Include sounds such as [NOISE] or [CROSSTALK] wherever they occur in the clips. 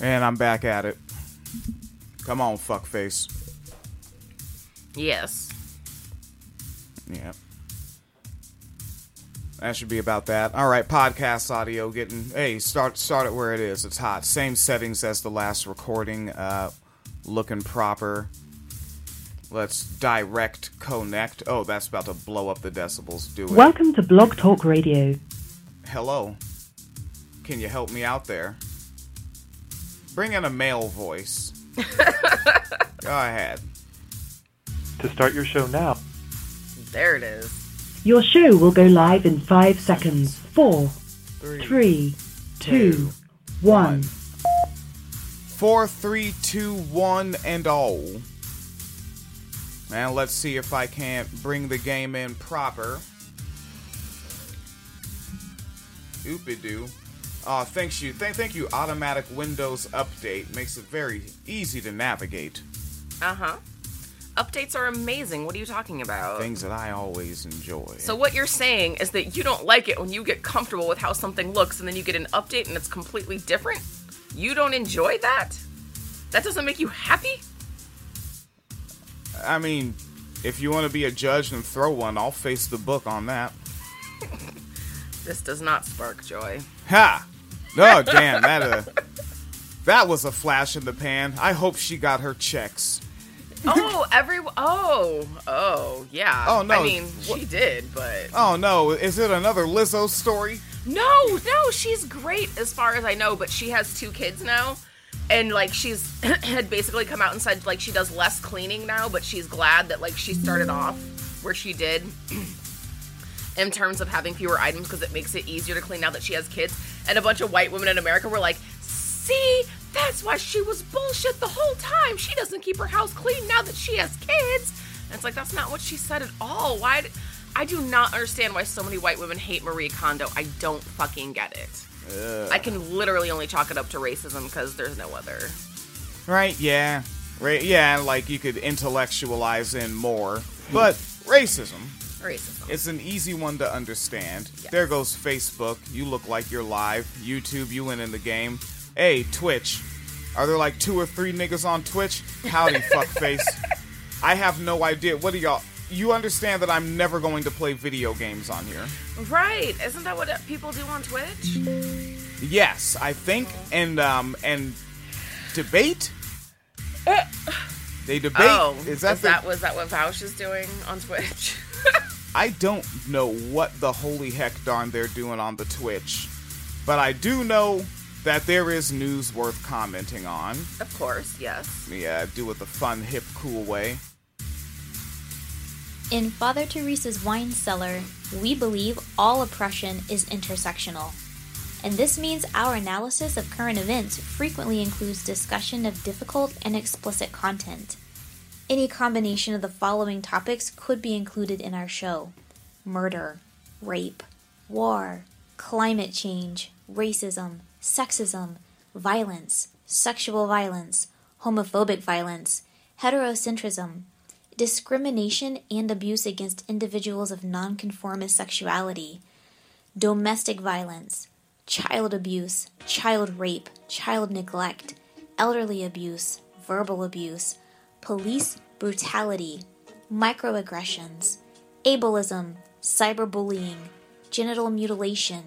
And I'm back at it. Come on, fuckface. Yes. Yeah. That should be about that. All right, podcast audio getting. Hey, start start it where it is. It's hot. Same settings as the last recording. Uh, looking proper. Let's direct connect. Oh, that's about to blow up the decibels. Do it. Welcome to Blog Talk Radio. Hello. Can you help me out there? Bring in a male voice. [LAUGHS] Go ahead. To start your show now, There it is. Your show will go live in five seconds. Four, three, two, one. Four, three, two, one, and oh. all. Man, let's see if I can't bring the game in proper. Oopie doo. Uh, thanks you. Th- thank you. Automatic Windows Update makes it very easy to navigate. Uh huh. Updates are amazing. What are you talking about? Things that I always enjoy. So what you're saying is that you don't like it when you get comfortable with how something looks and then you get an update and it's completely different? You don't enjoy that? That doesn't make you happy? I mean, if you want to be a judge and throw one, I'll face the book on that. [LAUGHS] This does not spark joy. Ha! Oh [LAUGHS] damn, that uh, that was a flash in the pan. I hope she got her checks. Oh, every oh, oh, yeah. Oh, no. I mean, she did, but Oh no, is it another Lizzo story? no, no, she's great as far as I know, but she has two kids now. And like she's [CLEARS THROAT] had basically come out and said like she does less cleaning now, but she's glad that like she started off where she did [CLEARS THROAT] in terms of having fewer items because it makes it easier to clean now that she has kids. And a bunch of white women in America were like, "See, that's why she was bullshit the whole time. She doesn't keep her house clean now that she has kids." And it's like that's not what she said at all. Why? I do not understand why so many white women hate Marie Kondo. I don't fucking get it. I can literally only chalk it up to racism because there's no other. Right? Yeah, right. Yeah, like you could intellectualize in more, but racism. Racism. It's an easy one to understand. There goes Facebook. You look like you're live. YouTube, you went in the game. Hey, Twitch. Are there like two or three niggas on Twitch? Howdy, [LAUGHS] fuckface. I have no idea. What do y'all? You understand that I'm never going to play video games on here. Right? Isn't that what people do on Twitch? Yes, I think, and um, and debate. They debate. oh, is that, is the- that was that what Vaush is doing on Twitch? [LAUGHS] I don't know what the holy heck darn they're doing on the Twitch, but I do know that there is news worth commenting on. of course, yes. Yeah, do it the fun, hip, cool way. In Father Teresa's wine cellar, we believe all oppression is intersectional. And this means our analysis of current events frequently includes discussion of difficult and explicit content. Any combination of the following topics could be included in our show. Murder, rape, war, climate change, racism, sexism, violence, sexual violence, homophobic violence, heterocentrism, discrimination and abuse against individuals of nonconformist sexuality, domestic violence, child abuse, child rape, child neglect, elderly abuse, verbal abuse, police brutality, microaggressions, ableism, cyberbullying, genital mutilation,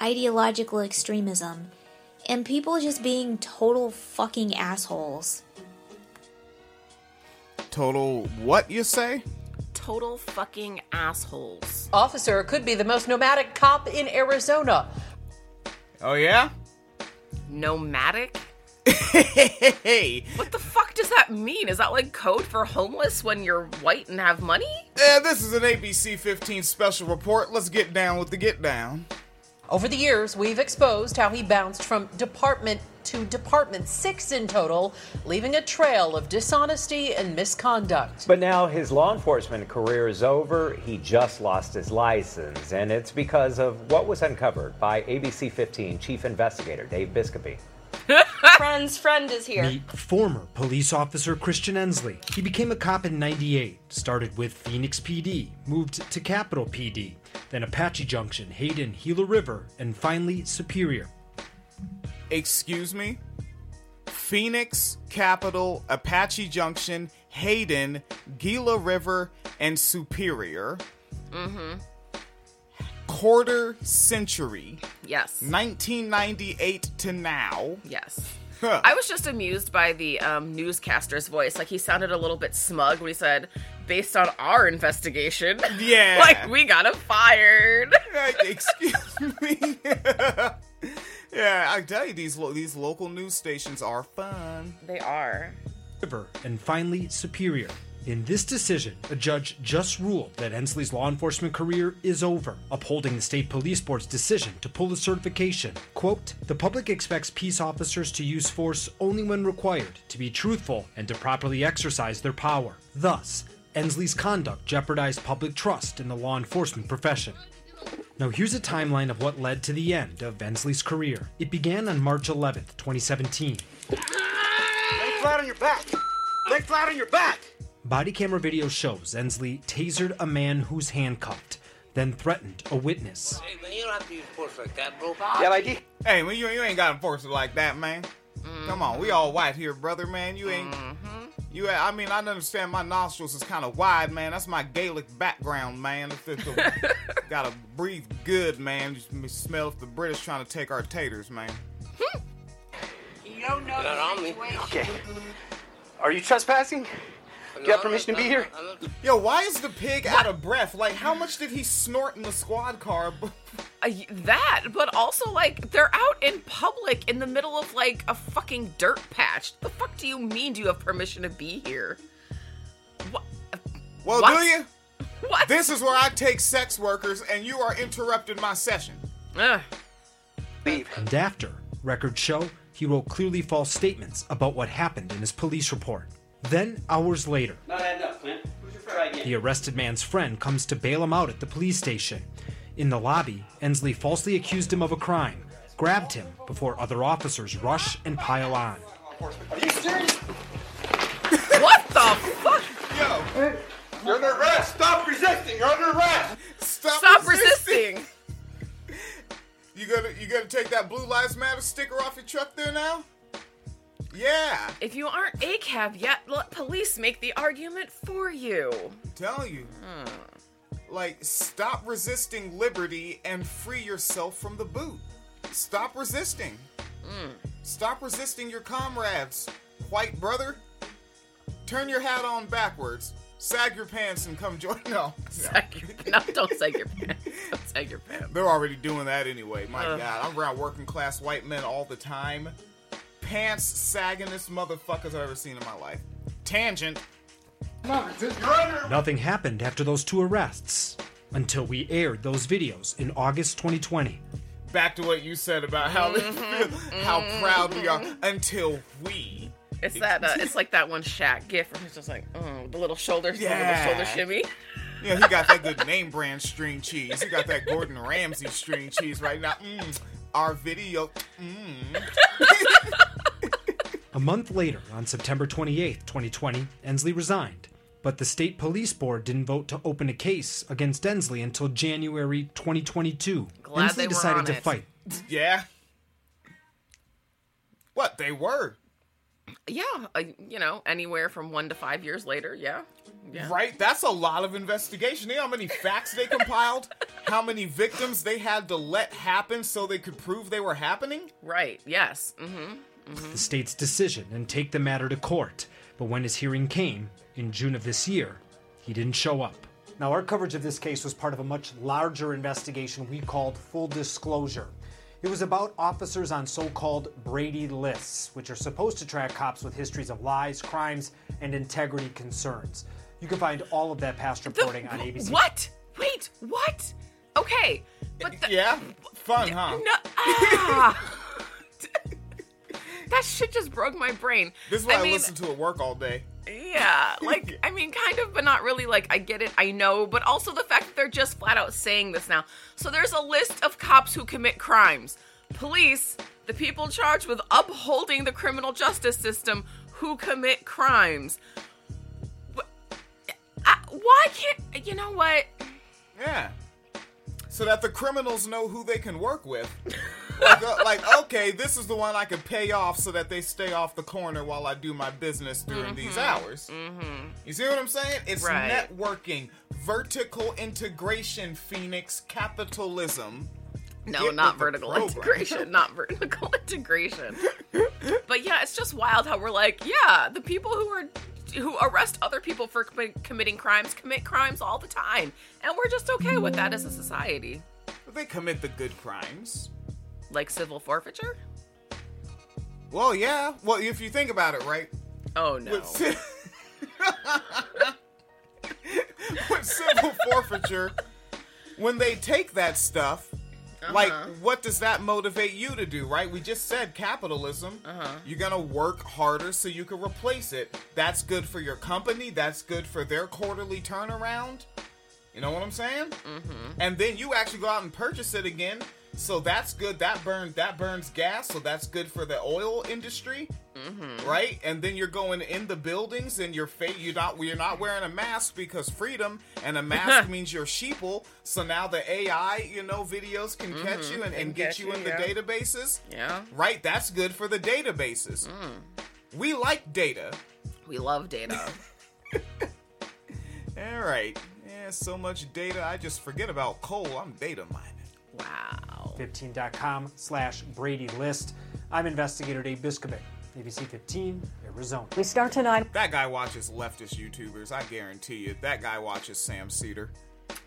ideological extremism, and people just being total fucking assholes. Total what you say? Total fucking assholes. Officer could be the most nomadic cop in Arizona. Oh yeah? Nomadic? Hey, What the fuck does that mean? Is that like code for homeless when you're white and have money? Yeah, this is an ABC 15 special report. Let's get down with the get down. Over the years, we've exposed how he bounced from department to department, six in total, leaving a trail of dishonesty and misconduct. But now his law enforcement career is over. He just lost his license, and it's because of what was uncovered by ABC 15 chief investigator Dave Biscobing. Friend's friend is here. Meet former police officer Christian Ensley. He became a cop in 98, started with Phoenix PD, moved to Capitol PD, then Apache Junction, Hayden, Gila River, and finally Superior. Excuse me? Phoenix, Capital, Apache Junction, Hayden, Gila River, and Superior. Mm-hmm. Quarter century, Yes. 1998 to now. Yes. Huh. I was just amused by the um, newscaster's voice. Like he sounded a little bit smug when he said, "Based on our investigation, [LAUGHS] Yeah. like we got him fired." [LAUGHS] Like, excuse [LAUGHS] me. yeah, I tell you, these lo- these local news stations are fun. They are. River, and finally Superior. In this decision, a judge just ruled that Ensley's law enforcement career is over, upholding the state police board's decision to pull the certification. Quote, the public expects peace officers to use force only when required, to be truthful, and to properly exercise their power. Thus, Ensley's conduct jeopardized public trust in the law enforcement profession. Now, here's a timeline of what led to the end of Ensley's career. It began on March 11th, 2017. Lay flat on your back. Lay flat on your back. Body camera video shows Ensley tasered a man who's handcuffed, then threatened a witness. Hey, man, you don't have to use force like that, bro. Yeah, like Hey, man, you, you ain't got to force it like that, man. Mm-hmm. Come on, we all white here, brother, man. You ain't. Mm-hmm. You, I mean, I understand my nostrils is kind of wide, man. That's my Gaelic background, man. It's just a- [LAUGHS] gotta breathe good, man. Just smell if the British trying to take our taters, man. You don't know Not on me. Okay. Are you trespassing? Do you have permission to be here? Yo, why is the pig out of breath? Like, how much did he snort in the squad car? [LAUGHS] Uh, that, but also like they're out in public in the middle of like a fucking dirt patch. The fuck do you mean? Do you have permission to be here? What? Well, What? do you? [LAUGHS] What? This is where I take sex workers, and you are interrupting my session. Ugh. And after, records show he wrote clearly false statements about what happened in his police report. Then, hours later, Not adding up, Clint. Who's your friend? the arrested man's friend comes to bail him out at the police station. In the lobby, Ensley falsely accused him of a crime, grabbed him before other officers rush and pile on. Are you serious? [LAUGHS] What the fuck? Yo, You're under arrest. Stop resisting. You're under arrest. stop, Stop resisting. [LAUGHS] You gonna you gonna take that Blue Lives Matter sticker off your truck there now? Yeah, If you aren't ACAB yet, let police make the argument for you. Telling you. Hmm. Like, stop resisting liberty and free yourself from the boot. Stop resisting. Hmm. Stop resisting your comrades, white brother. Turn your hat on backwards. Sag your pants and come join. [LAUGHS] No, Sag your, no, [LAUGHS] don't sag your [LAUGHS] pants. Don't sag your pants. They're already doing that anyway. My Ugh. God, I'm around working class white men all the time. Pants saggingest motherfuckers I've ever seen in my life. Tangent. Nothing happened after those two arrests until we aired those videos in August 2020. Back to what you said about how Mm-hmm. how proud we are until we. It's that. Uh, it's like that one Shaq gif where he's just like, oh, the little shoulders, the Yeah. little shoulder shimmy. Yeah, he got that good name brand string cheese. He got that Gordon Ramsay string cheese right now. Mm, our video. Mm. [LAUGHS] A month later, on September 28, 2020, Ensley resigned. But the state police board didn't vote to open a case against Ensley until January 2022. Glad Ensley they were decided on to it. fight. [LAUGHS] Yeah. What they were. Yeah, uh, you know, anywhere from one to five years later. Yeah, yeah. Right? That's a lot of investigation. You know how many facts they compiled? [LAUGHS] how many victims they had to let happen so they could prove they were happening? Right. Yes. Mm-hmm. the state's decision and take the matter to court. But when his hearing came, in June of this year, he didn't show up. Now, our coverage of this case was part of a much larger investigation we called Full Disclosure. It was about officers on so called Brady lists, which are supposed to track cops with histories of lies, crimes, and integrity concerns. You can find all of that past reporting on ABC. What? Wait. What? Okay. But the, Yeah? Fun, huh? no. Ah. [LAUGHS] that shit just broke my brain. This is why I, mean, listen to it work all day. Yeah, [LAUGHS] like I mean, kind of, but not really. Like I get it, I know, but also the fact that they're just flat out saying this now. So there's a list of cops who commit crimes. Police, the people charged with upholding the criminal justice system, who commit crimes. Wh- I, why can't you know what? Yeah. So that the criminals know who they can work with. [LAUGHS] like, uh, like, okay, this is the one I can pay off so that they stay off the corner while I do my business during these hours. Mm-hmm. You see what I'm saying? It's Right. networking, vertical integration, Phoenix capitalism. No, Get not vertical integration. Not [LAUGHS] vertical integration. but yeah, it's just wild how we're like, yeah, the people who are who arrest other people for commi- committing crimes commit crimes all the time, and we're just okay with that as a society. They commit the good crimes. Like civil forfeiture. Well, yeah. Well, if you think about it, right? Oh no. With, [LAUGHS] ci- with civil forfeiture, when they take that stuff, like, Uh-huh. what does that motivate you to do, right? We just said capitalism. Uh-huh. You're gonna work harder so you can replace it. That's good for your company. That's good for their quarterly turnaround. You know what I'm saying? Mm-hmm. And then you actually go out and purchase it again. So that's good. That burns that burns gas. So that's good for the oil industry, Mm-hmm. right? And then you're going in the buildings and you're fa- you're not you're not wearing a mask because freedom and a mask [LAUGHS] means you're sheeple. So now the AI you know videos can catch Mhm. you and, and get catch you you, in the yeah. databases. Yeah. Right. That's good for the databases. We like data. We love data. [LAUGHS] All right. Yeah, so much data. I just forget about coal. I'm data mining. Wow. 15.com slash Brady List. I'm investigator Dave Biscobing, ABC 15, Arizona. We start tonight. That guy watches leftist YouTubers. I guarantee you. That guy watches Sam Seder.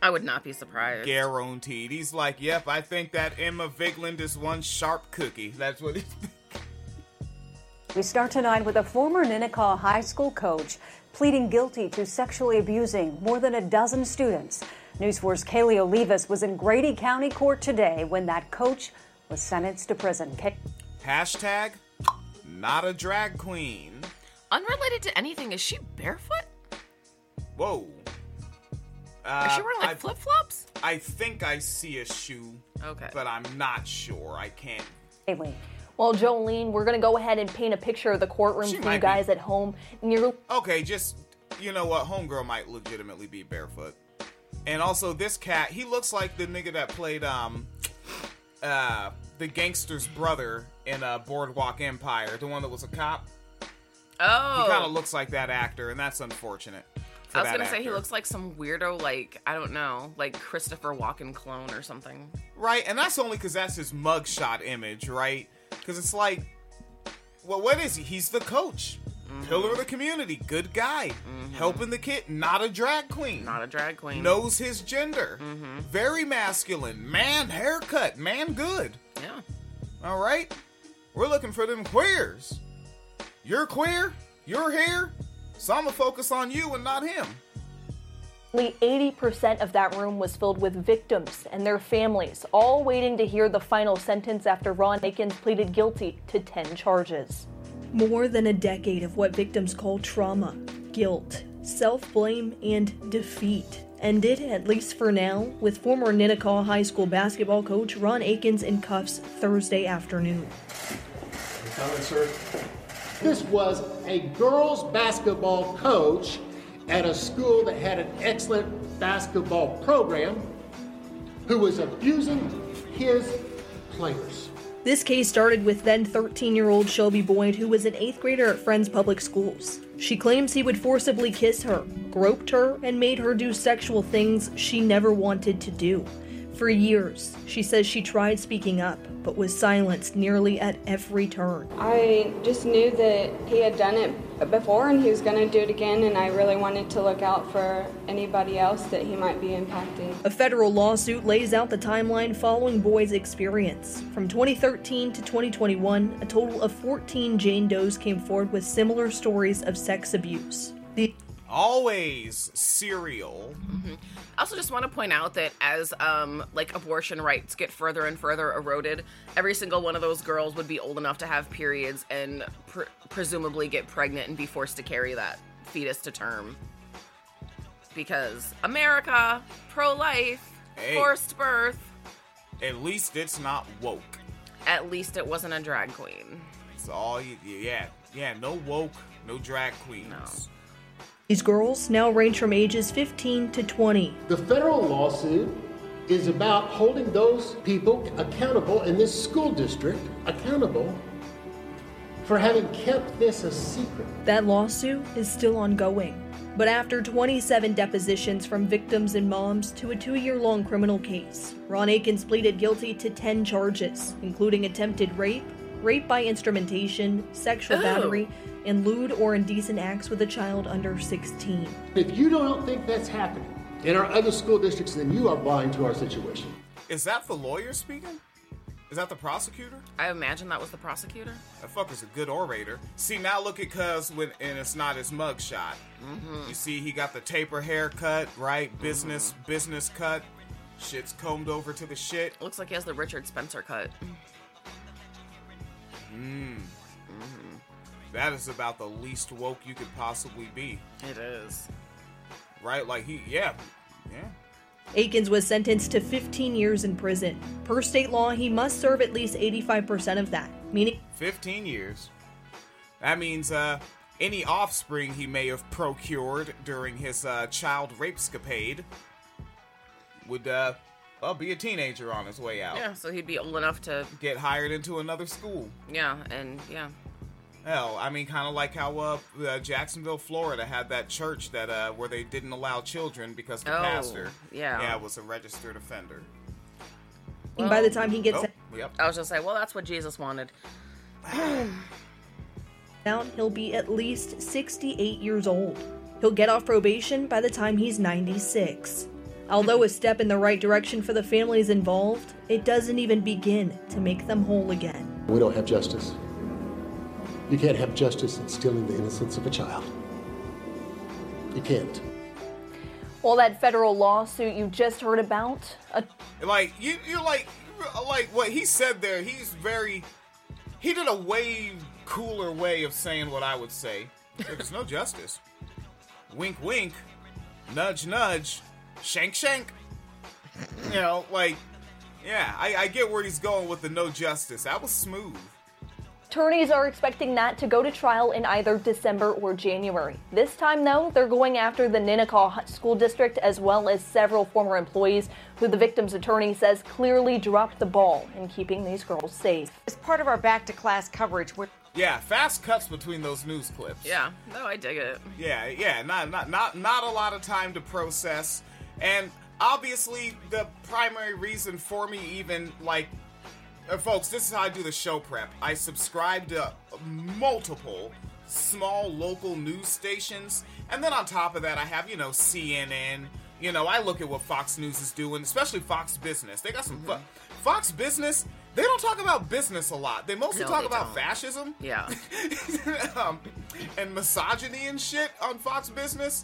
I would not be surprised. Guaranteed. He's like, yep, I think that Emma Vigeland is one sharp cookie. That's what he. We start tonight with a former Ninnekah High School coach pleading guilty to sexually abusing more than a dozen students. News 4's Kaylee Olivas was in Grady County Court today when that coach was sentenced to prison. Kay- Hashtag not a drag queen. Unrelated to anything, is she barefoot? Whoa. Uh, is she wearing like flip flops? I think I see a shoe. Okay. But I'm not sure. I can't. Kaylee. Well, Jolene, we're going to go ahead and paint a picture of the courtroom She for might you be. guys at home. And you're Okay, just you know what, homegirl might legitimately be barefoot. And also this cat, he looks like the nigga that played um uh the gangster's brother in uh Boardwalk Empire, the one that was a cop. Oh. He kind of looks like that actor, and that's unfortunate. I was gonna say he looks like some weirdo, like I don't know, like Christopher Walken clone or something. right, and that's only because that's his mugshot image, right? Because it's like, well, what is he? He's the coach, Mm-hmm. pillar of the community, good guy, helping the kid, not a drag queen. Not a drag queen. knows his gender. Mm-hmm. Very masculine. Man haircut. Man good. Yeah. All right? We're looking for them queers. You're queer. You're here. So I'm going to focus on you and not him. Only 80% of that room was filled with victims and their families, all waiting to hear the final sentence after Ron Akins pleaded guilty to 10 charges. More than a decade of what victims call trauma, guilt, self blame, and defeat ended, at least for now, with former Ninnekah High School basketball coach Ron Akins in cuffs Thursday afternoon. Comment, sir. This was a girls' basketball coach at a school that had an excellent basketball program who was abusing his players. This case started with then 13 year old Shelby Boyd, who was an eighth grader at Friends Public Schools. She claims he would forcibly kiss her, groped her, and made her do sexual things she never wanted to do. For years, she says she tried speaking up, but was silenced nearly at every turn. I just knew that he had done it before and he was going to do it again, and I really wanted to look out for anybody else that he might be impacting. A federal lawsuit lays out the timeline following Boyd's experience. From 2013 to 2021, a total of 14 Jane Does came forward with similar stories of sex abuse. The Always cereal. I also just want to point out that as um like abortion rights get further and further eroded, every single one of those girls would be old enough to have periods and pr- presumably get pregnant and be forced to carry that fetus to term. Because America, pro-life, Hey. forced birth. At least it's not woke. At least it wasn't a drag queen. It's all yeah, yeah, no woke, no drag queens. These girls now range from ages 15 to 20. The federal lawsuit is about holding those people accountable in this school district accountable for having kept this a secret. That lawsuit is still ongoing. But after 27 depositions from victims and moms to a two year long criminal case, Ron Akins pleaded guilty to 10 charges, including attempted rape, rape by instrumentation, sexual Ew. battery, and lewd or indecent acts with a child under 16. If you don't think that's happening in our other school districts, then you are blind to our situation. Is that the lawyer speaking? Is that the prosecutor? I imagine that was the prosecutor. That fucker's a good orator. See now, look at Cuz when and it's not his mugshot. Mhm. You see, he got the taper haircut, right? Business business cut. Shit's combed over to the shit. Looks like he has the Richard Spencer cut. Mm. That is about the least woke you could possibly be, It is. right? Like he, yeah, yeah. Akins was sentenced to 15 years in prison. Per state law, he must serve at least 85% of that, meaning 15 years. That means uh, any offspring he may have procured during his uh, child rape scapade would uh, well, be a teenager on his way out. Yeah, so he'd be old enough to Get hired into another school. yeah, and yeah. Hell, I mean, kind of like how uh, uh, Jacksonville, Florida, had that church that uh, where they didn't allow children because the Oh, pastor, yeah. yeah, was a registered offender. by the time he gets Oh, yep. I was just like, well, that's what Jesus wanted. [SIGHS] out, he'll be at least 68 years old. He'll get off probation by the time he's 96. Although a step in the right direction for the families involved, it doesn't even begin to make them whole again. We don't have justice. You can't have justice in stealing the innocence of a child. You can't. Well, that federal lawsuit you just heard about, a Like you, you're like, like what he said there. He's very. He did a way cooler way of saying what I would say. There's no justice. Wink, wink. Nudge, nudge. Shank, shank. You know, like, yeah, I, I get where he's going with the no justice. That was smooth. Attorneys are expecting that to go to trial in either December or January. This time, though, they're going after the Ninnekah School District as well as several former employees who the victim's attorney says clearly dropped the ball in keeping these girls safe. As part of our back to class coverage, we're Yeah, fast cuts between those news clips. Yeah, no, I dig it. Yeah, yeah, not not not not a lot of time to process, and obviously the primary reason for me even like, uh, folks, this is how I do the show prep. I subscribe to multiple small local news stations, and then on top of that, I have you know CNN. You know, I look at what Fox News is doing, especially Fox Business. They got some fo- Fox Business. They don't talk about business a lot. They mostly No, talk they about don't. fascism Yeah. [LAUGHS] um, and misogyny and shit on Fox Business.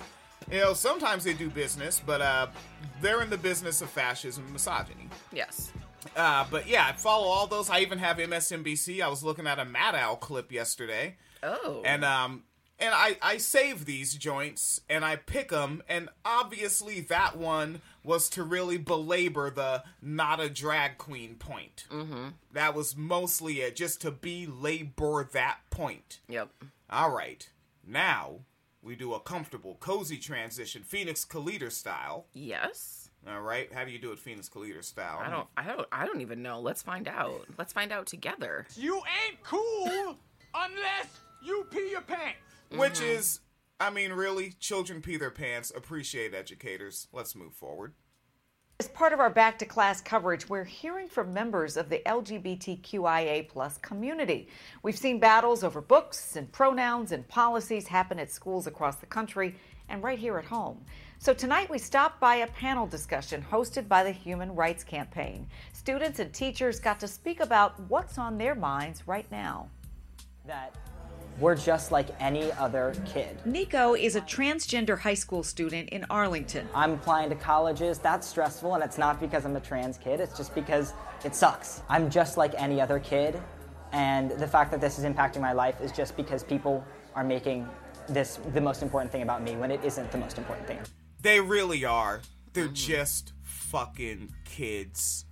You know, sometimes they do business, but uh, they're in the business of fascism and misogyny. Yes. Uh, but yeah, I follow all those. I even have MSNBC. I was looking at a Maddow clip yesterday, Oh. and um, and I I save these joints and I pick them, and obviously that one was to really belabor the not a drag queen point. Mm-hmm. That was mostly it, just to belabor that point. Yep. All right. Now we do a comfortable, cozy transition, Phoenix Kaliter style. Yes. All right. How do you do it, Phoenix Kaliter style? I don't. I don't. I don't even know. Let's find out. Let's find out together. You ain't cool unless you pee your pants. Which Mm-hmm. is, I mean, really, children pee their pants. Appreciate educators. Let's move forward. As part of our back to class coverage, we're hearing from members of the LGBTQIA plus community. We've seen battles over books and pronouns and policies happen at schools across the country and right here at home. So tonight we stopped by a panel discussion hosted by the Human Rights Campaign. Students and teachers got to speak about what's on their minds right now. that we're just like any other kid. Nico is a transgender high school student in Arlington. I'm applying to colleges. That's stressful, and it's not because I'm a trans kid. It's just because it sucks. I'm just like any other kid, and the fact that this is impacting my life is just because people are making this the most important thing about me when it isn't the most important thing. They really are. They're Mm-hmm. just fucking kids.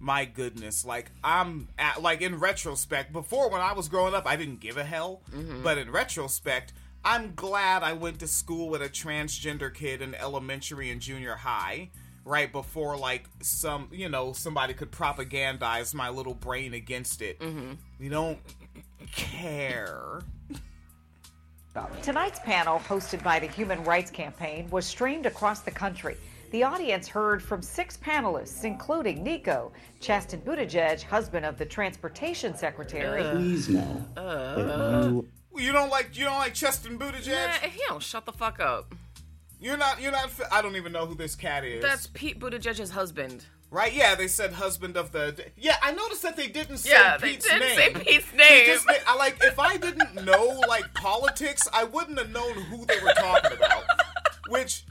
My goodness, like I'm at, like in retrospect. Before, when I was growing up, I didn't give a hell. Mm-hmm. But in retrospect, I'm glad I went to school with a transgender kid in elementary and junior high right before like some you know somebody could propagandize my little brain against it. Mm-hmm. We don't care. Tonight's panel, hosted by the Human Rights Campaign, was streamed across the country. The audience heard from six panelists, including Nico, Chasten Buttigieg, husband of the Transportation Secretary. Please know Uh. that you You don't like you don't like Chasten Buttigieg? Yeah, if you don't shut the fuck up. You're not you're not. I don't even know who this cat is. That's Pete Buttigieg's husband. Right? Yeah, they said husband of the. Yeah, I noticed that they didn't say Yeah, they Pete's didn't name. say Pete's name. just made- I like if I didn't know like politics, I wouldn't have known who they were talking about. Which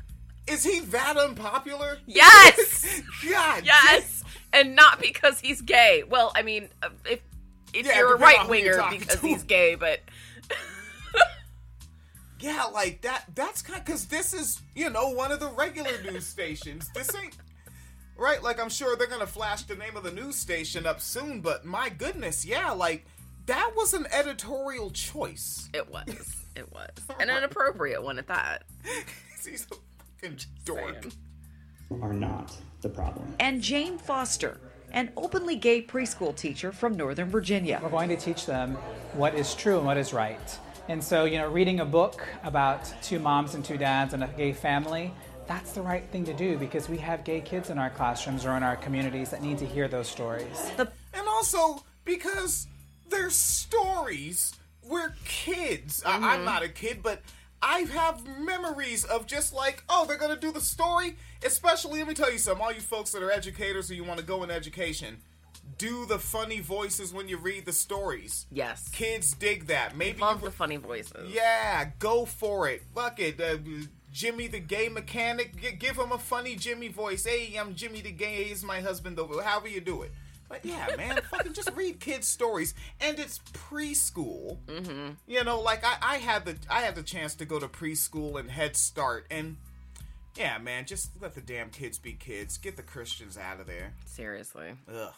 is he that unpopular? Yes. [LAUGHS] God. Yes, and not because he's gay. Well, I mean, uh, if if Yeah, you're a right winger because to. he's gay, but [LAUGHS] Yeah, like that. That's kind because this is you know one of the regular news stations. This ain't right. Like I'm sure they're gonna flash the name of the news station up soon. But my goodness, yeah, like that was an editorial choice. it was, it was, and [LAUGHS] an appropriate one at that. He's a fucking dork. are not the problem. And Jane Foster, an openly gay preschool teacher from Northern Virginia. We're going to teach them what is true and what is right. And so, you know, reading a book about two moms and two dads and a gay family, that's the right thing to do because we have gay kids in our classrooms or in our communities that need to hear those stories. And also because they're stories. We're kids. I- I'm mm-hmm. not a kid, but I have memories of just like, oh, they're gonna do the story. Especially, let me tell you something. All you folks that are educators or you want to go in education, do the funny voices when you read the stories. Yes, Kids dig that. Maybe love you, the funny voices. yeah, go for it. Fuck it. Uh, Jimmy the gay mechanic. G- give him a funny Jimmy voice. Hey, I'm Jimmy the gay. He's my husband. However you do it. But yeah, man, fucking just read kids' stories, and it's preschool. Mm-hmm. You know, like I, I had the I had the chance to go to preschool and Head Start, and yeah, man, just let the damn kids be kids. Get the Christians out of there. Seriously. Ugh.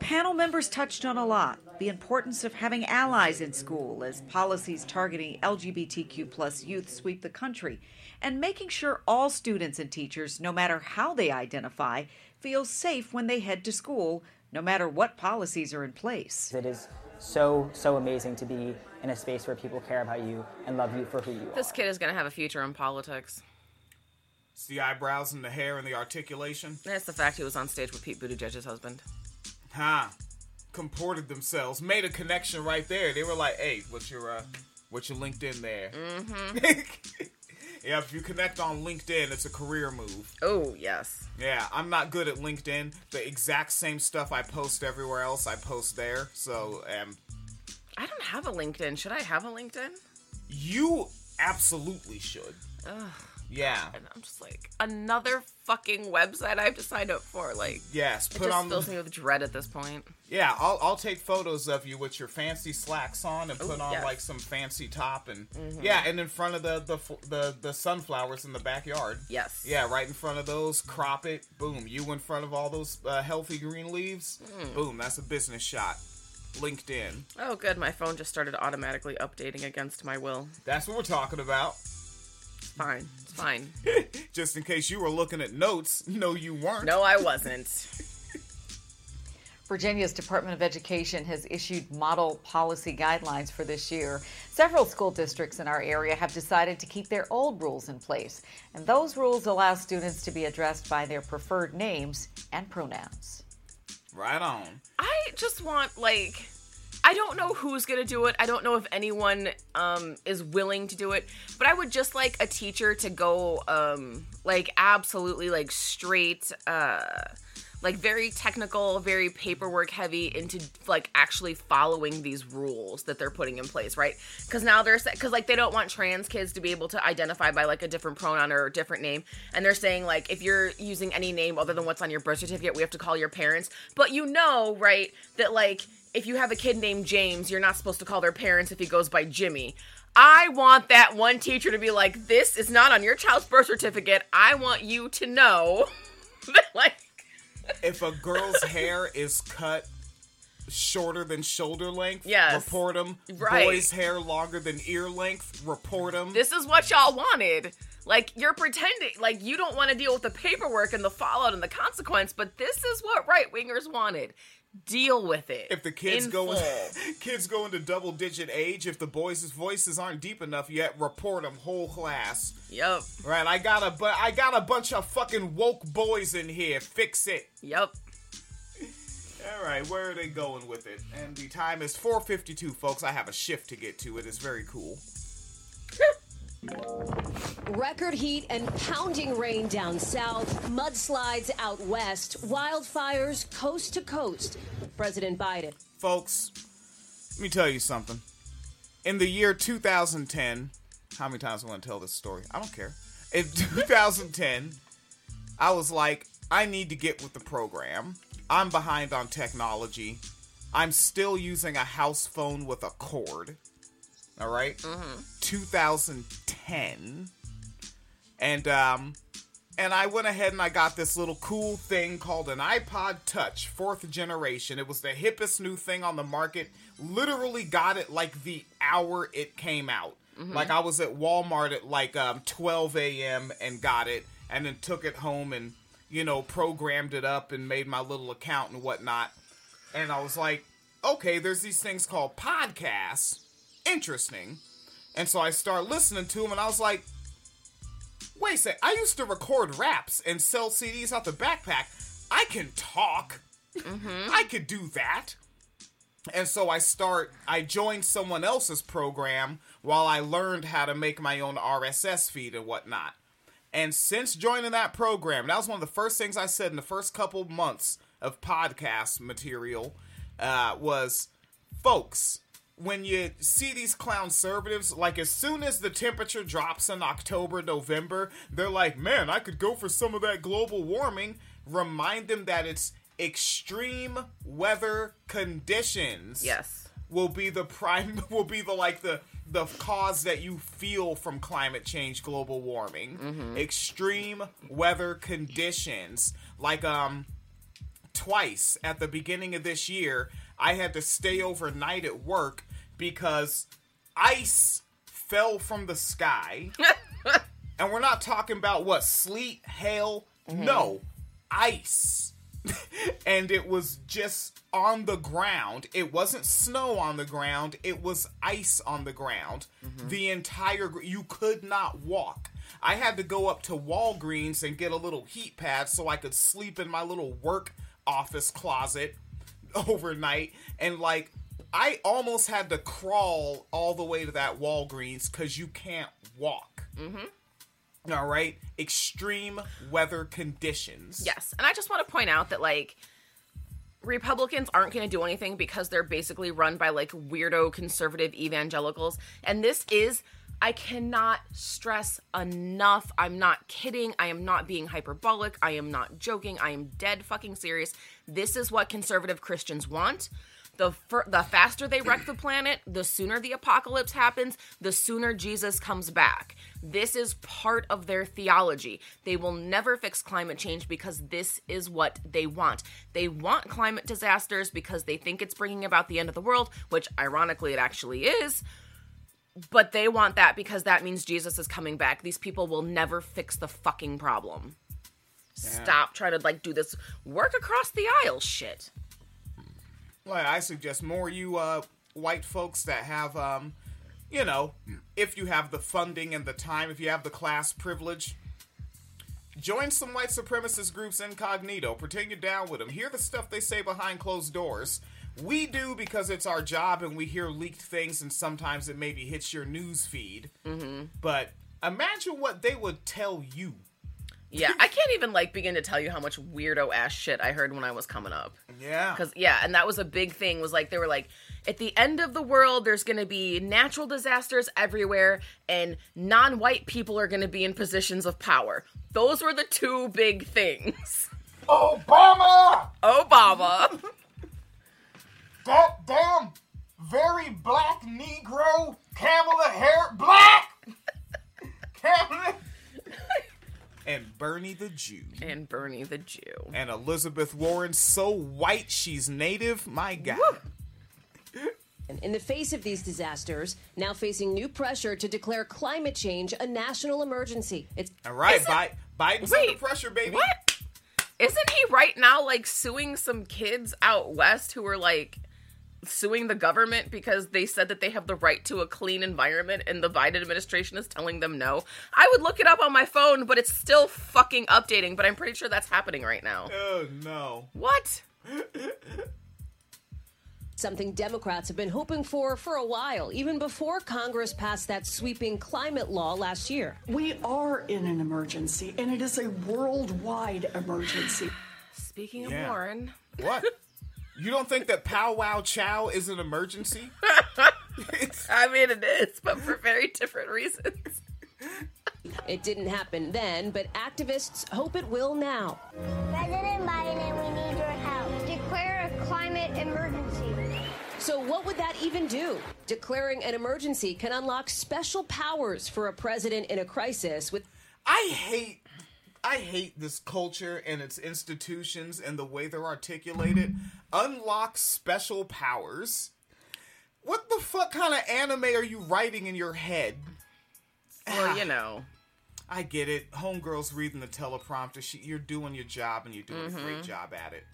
Panel members touched on a lot the importance of having allies in school as policies targeting LGBTQ plus youth sweep the country, and making sure all students and teachers, no matter how they identify, feel safe when they head to school, no matter what policies are in place. It is so, so amazing to be in a space where people care about you and love you for who you are. This kid is gonna have a future in politics. It's the eyebrows and the hair and the articulation. That's the fact he was on stage with Pete Buttigieg's husband. huh comported themselves made a connection right there they were like hey what's your uh what's your linkedin there Mm-hmm. [LAUGHS] yeah if you connect on linkedin it's a career move Oh yes. yeah i'm not good at linkedin the exact same stuff i post everywhere else i post there so um I don't have a LinkedIn. Should I have a LinkedIn? you absolutely should Ugh. Yeah And I'm just like another fucking website I have to sign up for. Like, yes it put just on fills the me with dread at this point. yeah I'll, I'll take photos of you with your fancy slacks on and Ooh, put on yes. like some fancy top and Mhm. yeah and in front of the, the the the sunflowers in the backyard Yes. Yeah, right in front of those, crop it, boom. You in front of all those uh, healthy green leaves, Mm. boom. That's a business shot. LinkedIn. Oh, good. My phone just started automatically updating against my will. That's what we're talking about. It's fine. It's fine. [LAUGHS] Just in case you were looking at notes, no, you weren't. No, I wasn't. [LAUGHS] Virginia's Department of Education has issued model policy guidelines for this year. Several school districts in our area have decided to keep their old rules in place, and those rules allow students to be addressed by their preferred names and pronouns. Right on. I just want like I don't know who's gonna do it. I don't know if anyone um is willing to do it. But I would just like a teacher to go um like absolutely like straight uh like very technical, very paperwork heavy into like actually following these rules that they're putting in place, right? Because now they're because like they don't want trans kids to be able to identify by like a different pronoun or a different name, and they're saying like if you're using any name other than what's on your birth certificate, we have to call your parents. But you know, right, that like if you have a kid named James, you're not supposed to call their parents if he goes by Jimmy. I want that one teacher to be like, this is not on your child's birth certificate. I want you to know [LAUGHS] that like If a girl's hair is cut shorter than shoulder length, Yes. report them. Right. Boys' hair longer than ear length, report them. this is what y'all wanted. Like you're pretending, like you don't want to deal with the paperwork and the fallout and the consequence, but this is what right wingers wanted. Deal with it. If the kids go in, [LAUGHS] kids go into double digit age, if the boys' voices aren't deep enough yet, report them whole class. Yep. Right, I got a but I got a bunch of fucking woke boys in here. Fix it. Yep. All right, where are they going with it? And the time is 4:52, folks. I have a shift to get to. It is very cool. Record heat and pounding rain down south, mudslides out west, wildfires coast to coast. President Biden. Folks, let me tell you something. In the year 2010, how many times I want to tell this story? I don't care. In [LAUGHS] 2010, I was like, I need to get with the program. I'm behind on technology. I'm still using a house phone with a cord. All right? 2010. And um and I went ahead and I got this little cool thing called an iPod Touch, fourth generation. It was the hippest new thing on the market. Literally got it like the hour it came out. Mhm. Like I was at Walmart at like um, 12 a.m. and got it, and then took it home and you know programmed it up and made my little account and whatnot. And I was like, okay, there's these things called podcasts. Interesting. And so I start listening to them, and I was like, wait a sec, I used to record raps and sell CDs out the backpack. I can talk. I could do that. And so I start, I joined someone else's program while I learned how to make my own RSS feed and whatnot. And since joining that program, that was one of the first things I said in the first couple months of podcast material uh, was, folks, when you see these clown conservatives, like as soon as the temperature drops in October, November, they're like, man, I could go for some of that global warming. Remind them that it's extreme weather conditions. Yes. Will be the prime [LAUGHS] will be the like the the cause that you feel from climate change, global warming. Mhm. Extreme weather conditions. Like um twice at the beginning of this year, I had to stay overnight at work because ice fell from the sky. [LAUGHS] and we're not talking about what sleet, hail, mm-hmm. no, ice. [LAUGHS] and it was just on the ground. It wasn't snow on the ground, it was ice on the ground. Mm-hmm. The entire you could not walk. I had to go up to Walgreens and get a little heat pad so I could sleep in my little work office closet [LAUGHS] overnight and like I almost had to crawl all the way to that Walgreens cuz you can't walk. Mm-hmm. All right? Extreme weather conditions. Yes, and I just want to point out that like Republicans aren't going to do anything because they're basically run by like weirdo conservative evangelicals, and this is. I cannot stress enough. I'm not kidding. I am not being hyperbolic. I am not joking. I am dead fucking serious. This is what conservative Christians want. The fir- the faster they wreck the [CLEARS THROAT] planet, the sooner the apocalypse happens, the sooner Jesus comes back. This is part of their theology. They will never fix climate change because this is what they want. They want climate disasters because they think it's bringing about the end of the world, which ironically it actually is. But they want that because that means Jesus is coming back. These people will never fix the fucking problem. Yeah. Stop trying to like do this work across the aisle shit. Well, I suggest more you uh, white folks that have, um, you know, if you have the funding and the time, if you have the class privilege, join some white supremacist groups incognito. Pretend you're down with them. Hear the stuff they say behind closed doors. We do because it's our job and we hear leaked things and sometimes it maybe hits your news feed. Mm-hmm. But imagine what they would tell you. Yeah, I can't even like begin to tell you how much weirdo ass shit I heard when I was coming up. Yeah. Cuz yeah, and that was a big thing was like they were like at the end of the world there's going to be natural disasters everywhere and non-white people are going to be in positions of power. Those were the two big things. Obama! Obama. That damn very black Negro Kamala Harris black Kamala and Bernie the Jew and Bernie the Jew and Elizabeth Warren so white she's native. My God. And in the face of these disasters, now facing new pressure to declare climate change a national emergency. It's All right, Is it- Bi- Biden's Wait, under pressure, baby. What? Isn't he right now like suing some kids out west who are like suing the government because they said that they have the right to a clean environment and the Biden administration is telling them no? I would look it up on my phone, but it's still fucking updating, but I'm pretty sure that's happening right now. Oh no. What? something Democrats have been hoping for for a while, even before Congress passed that sweeping climate law last year. We are in an emergency, and it is a worldwide emergency. Speaking of Yeah. Warren, What? [LAUGHS] You don't think that Pow Wow Chow is an emergency? [LAUGHS] I mean it is, but for very different reasons. It didn't happen then, but activists hope it will now. President Biden, we need your help. Declare a climate emergency. So, what would that even do? Declaring an emergency can unlock special powers for a president in a crisis with I hate I hate this culture and its institutions and the way they're articulated. Unlock special powers. What the fuck kind of anime are you writing in your head? Well, you know. I get it. Homegirl's reading the teleprompter. She, you're doing your job and you're doing a great Mhm. job at it.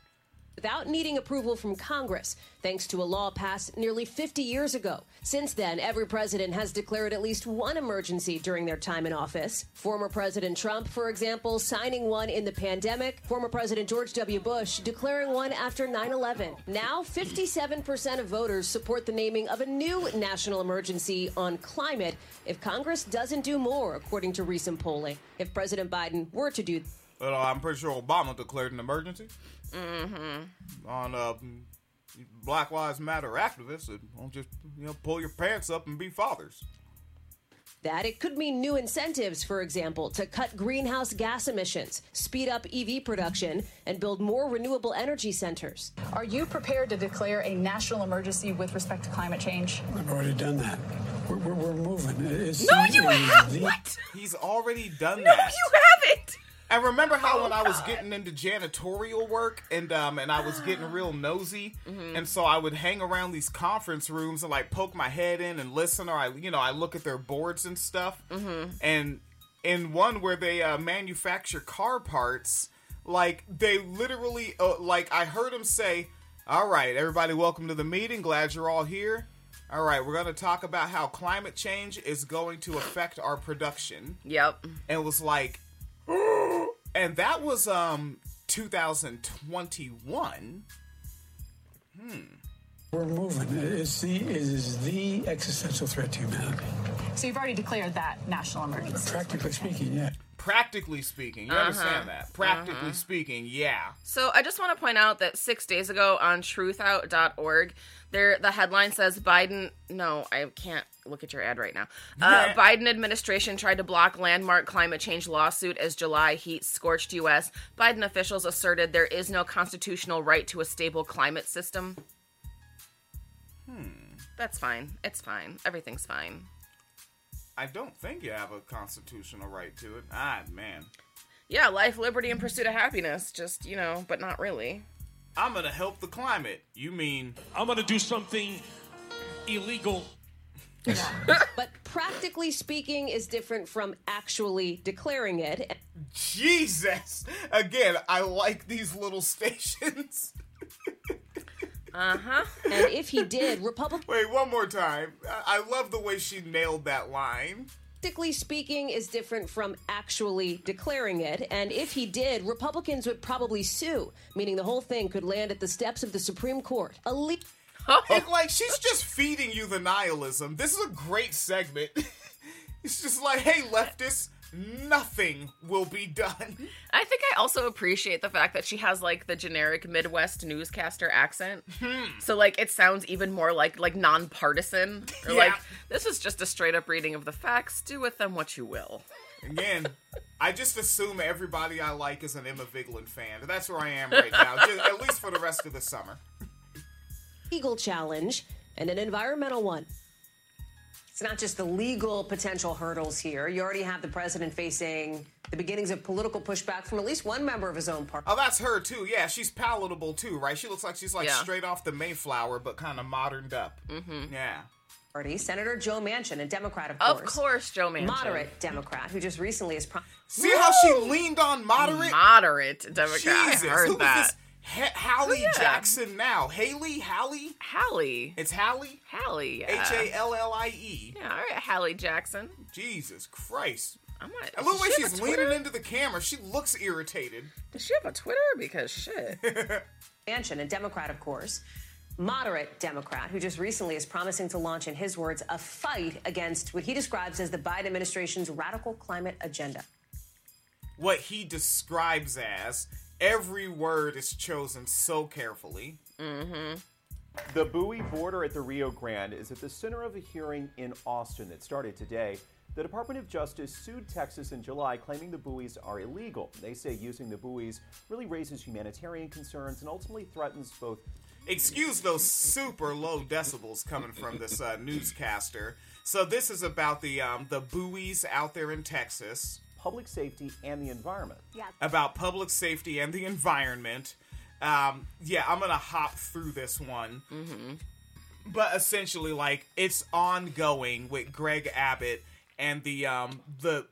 Without needing approval from Congress, thanks to a law passed nearly 50 years ago. Since then, every president has declared at least one emergency during their time in office. Former President Trump, for example, signing one in the pandemic. Former President George W. Bush declaring one after 9 11. Now, 57% of voters support the naming of a new national emergency on climate if Congress doesn't do more, according to recent polling. If President Biden were to do uh, I'm pretty sure Obama declared an emergency Mm-hmm. on uh, Black Lives Matter activists. That don't just you know pull your pants up and be fathers. that, it could mean new incentives, for example, to cut greenhouse gas emissions, speed up EV production, and build more renewable energy centers. Are you prepared to declare a national emergency with respect to climate change? I've already done that. We're, we're, we're moving. It's No, you haven't. What? He's already done No, that. you haven't. And remember how Oh, when I was getting into janitorial work and um and I was getting real nosy, Mhm. and so I would hang around these conference rooms and like poke my head in and listen, or I you know I look at their boards and stuff. Mhm. And in one where they uh, manufacture car parts, like they literally uh, like I heard them say, "All right, everybody, welcome to the meeting. Glad you're all here." All right, we're going to talk about how climate change is going to affect our production. Yep. And it was like, [GASPS] and that was um 2021. Hmm. We're moving. It's the, it is the existential threat to humanity. So you've already declared that national emergency. Practically speaking, yeah. Practically speaking, you Uh-huh. understand that? Practically Uh-huh. speaking, yeah. So I just want to point out that six days ago on truthout.org, there the headline says Biden. No, I can't look at your ad right now. Uh, Biden administration tried to block landmark climate change lawsuit as July heat scorched U.S. Biden officials asserted there is no constitutional right to a stable climate system. Hmm. That's fine. It's fine. Everything's fine. I don't think you have a constitutional right to it. Ah, man. Yeah, life, liberty, and pursuit of happiness. Just you know, but not really. I'm gonna help the climate. You mean I'm gonna do something illegal. [LAUGHS] but practically speaking is different from actually declaring it. Jesus. Again, I like these little stations. [LAUGHS] Uh huh. And if he did, Republican. Wait, one more time. I I love the way she nailed that line. Practically speaking is different from actually declaring it. And if he did, Republicans would probably sue, meaning the whole thing could land at the steps of the Supreme Court. A le- oh. And like she's just feeding you the nihilism. This is a great segment. [LAUGHS] it's just like, hey, leftists, nothing will be done. I think I also appreciate the fact that she has like the generic Midwest newscaster accent. Hmm. So like it sounds even more like like nonpartisan. Or Yeah. like this is just a straight up reading of the facts. Do with them what you will. Again, I just assume everybody I like is an Emma Vigeland fan. That's where I am right [LAUGHS] now, just, at least for the rest of the summer. legal challenge and an environmental one. It's not just the legal potential hurdles here. You already have the president facing The beginnings of political pushback from at least one member of his own party. Oh, that's her too. Yeah, she's palatable too, right? She looks like she's like Yeah. straight off the Mayflower, but kind of moderned up. Mm-hmm. Yeah. Party, Senator Joe Manchin, a Democrat, of course. Of course. course, Joe Manchin. Moderate Democrat, who just recently is. Pro- See how she leaned on moderate? Moderate Democrat. Jesus, I heard who that. is this? Ha- oh, Hallie Oh, yeah. Jackson now. Haley? Hallie? Hallie. It's Hallie? Hallie. Yeah. H A L L I E. Yeah, all right, Hallie Jackson. Jesus Christ. I'm not. And look the way does she have she's leaning into the camera. She looks irritated. Does she have a Twitter? Because shit. [LAUGHS] Manchin, a Democrat, of course, moderate Democrat, who just recently is promising to launch, in his words, a fight against what he describes as the Biden administration's radical climate agenda. What he describes as every word is chosen so carefully. Mm-hmm. The buoy border at the Rio Grande is at the center of a hearing in Austin that started today. The Department of Justice sued Texas in July, claiming the buoys are illegal. They say using the buoys really raises humanitarian concerns and ultimately threatens both. Excuse those super low decibels coming from this uh, newscaster. So this is about the um, the buoys out there in Texas. Public safety and the environment. Yeah. About public safety and the environment. Um, yeah, I'm gonna hop through this one. Mm-hmm. but essentially like it's ongoing with Greg Abbott and the um the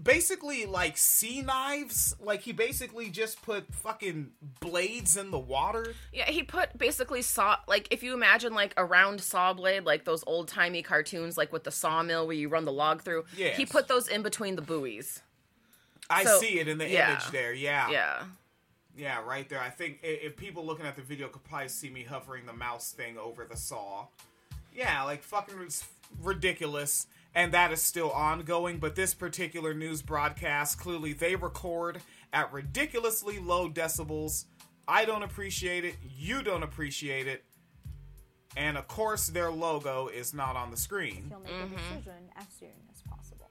basically like sea knives like he basically just put fucking blades in the water Yeah, he put basically saw like if you imagine like a round saw blade, like those old timey cartoons, like with the sawmill where you run the log through. Yes. He put those in between the buoys. I So, see it in the yeah. image there yeah Yeah. yeah right there I think if people looking at the video could probably see me hovering the mouse thing over the saw yeah like fucking ridiculous and that is still ongoing but this particular news broadcast clearly they record at ridiculously low decibels. I don't appreciate it. You don't appreciate it. And of course their logo is not on the screen. He'll make a decision as soon as possible.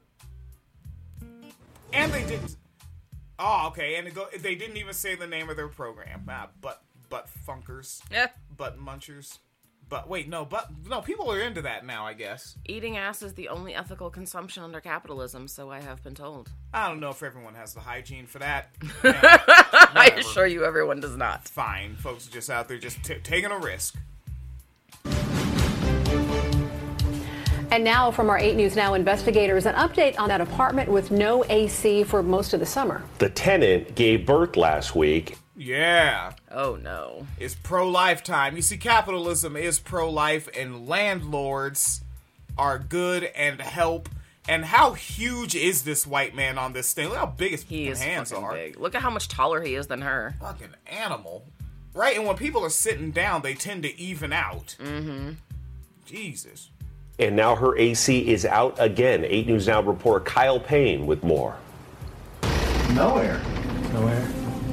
and they didn't oh okay and it go, they didn't even say the name of their program. Ah, but but funkers Yeah. butt munchers but wait no but no people are into that now i guess Eating ass is the only ethical consumption under capitalism, so I have been told. I don't know if everyone has the hygiene for that. [LAUGHS] I assure you, everyone does not. Fine, folks are just out there just t- taking a risk. And now from our 8 News Now investigators, an update on that apartment with no AC for most of the summer. The tenant gave birth last week. Yeah. Oh no. It's pro life time. You see, capitalism is pro life, and landlords are good and help. And how huge is this white man on this thing? Look how big his He is hands are. big. Look at how much taller he is than her. Fucking animal. Right? And when people are sitting down, they tend to even out. Mm-hmm. Jesus. And now her AC is out again. 8 News Now reporter Kyle Payne with more. No air. No air.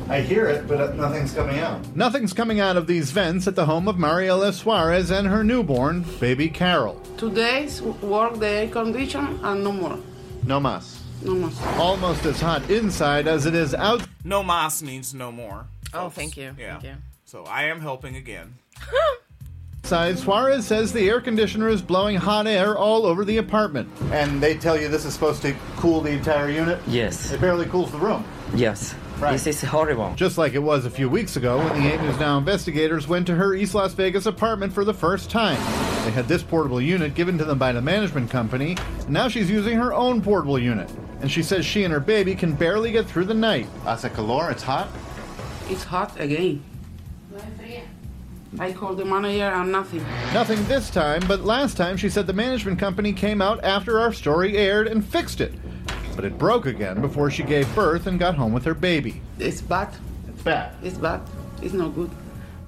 No air. I hear it, but nothing's coming out. Nothing's coming out of these vents at the home of Mariela Suarez and her newborn, baby Carol. Today's work the air condition and no more. No mas. No more. Almost as hot inside as it is out. No mas means no more. Oh, folks. thank you. Yeah. Thank you. So I am helping again. [LAUGHS] Outside, Suarez says the air conditioner is blowing hot air all over the apartment. And they tell you this is supposed to cool the entire unit? Yes. It barely cools the room. Yes. This is horrible. Just like it was a few weeks ago when the 8 News Now investigators went to her East Las Vegas apartment for the first time. They had this portable unit given to them by the management company, and now she's using her own portable unit. And she says she and her baby can barely get through the night. Hace calor, it's hot? It's hot again. I called the manager and nothing. Nothing this time, but last time she said the management company came out after our story aired and fixed it. But it broke again before she gave birth and got home with her baby. It's bad. It's bad. It's bad. It's not good.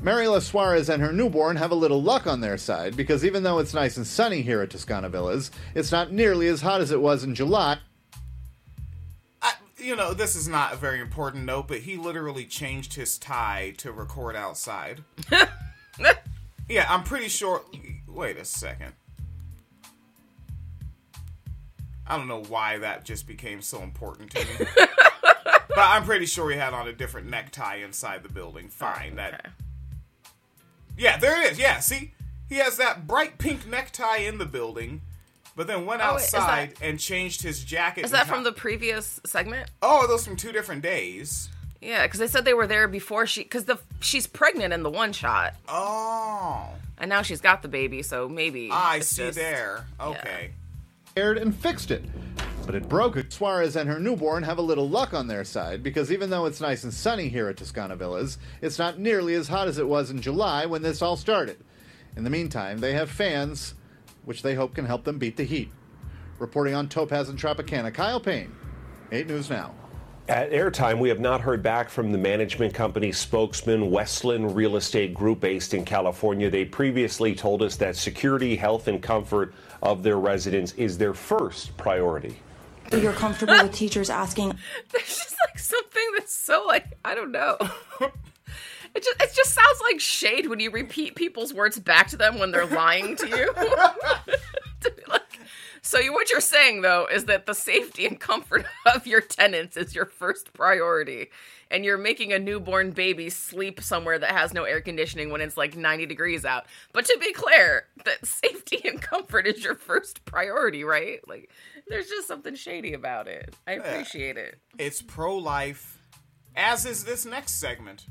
Mariela Suarez and her newborn have a little luck on their side because even though it's nice and sunny here at Toscana Villas, it's not nearly as hot as it was in July. You know, this is not a very important note, but he literally changed his tie to record outside. [LAUGHS] yeah, I'm pretty sure. Wait a second. I don't know why that just became so important to me. [LAUGHS] but I'm pretty sure he had on a different necktie inside the building. Oh, Fine. That. Yeah, there it is. Yeah, see? He has that bright pink necktie in the building. but then went Oh, wait, that- outside and changed his jacket. Is that from the previous segment? Oh, those from two different days. Yeah, because they said they were there before she, because the she's pregnant in the one shot. Oh. And now she's got the baby, so maybe. I see just- there. Okay. Aired and fixed it. But it broke. Suarez and her newborn have a little luck on their side because even though it's nice and sunny here at Toscana Villas, it's not nearly as hot as it was in July when this all started. In the meantime, they have fans, which they hope can help them beat the heat. Reporting on Topaz and Tropicana, Kyle Payne, 8 News Now. At airtime, we have not heard back from the management company spokesman, Westland Real Estate Group, based in California. They previously told us that security, health, and comfort of their residents is their first priority. You're comfortable with teachers asking [LAUGHS] There's just like something that's so like I don't know. [LAUGHS] It just it just sounds like shade when you repeat people's words back to them when they're lying to you. [LAUGHS] To be like- so you, what you're saying though is that the safety and comfort of your tenants is your first priority, and you're making a newborn baby sleep somewhere that has no air conditioning when it's like 90 degrees out. But to be clear, that [LAUGHS] safety and comfort is your first priority, right? Like there's just something shady about it. I appreciate it. It's pro life, as is this next segment.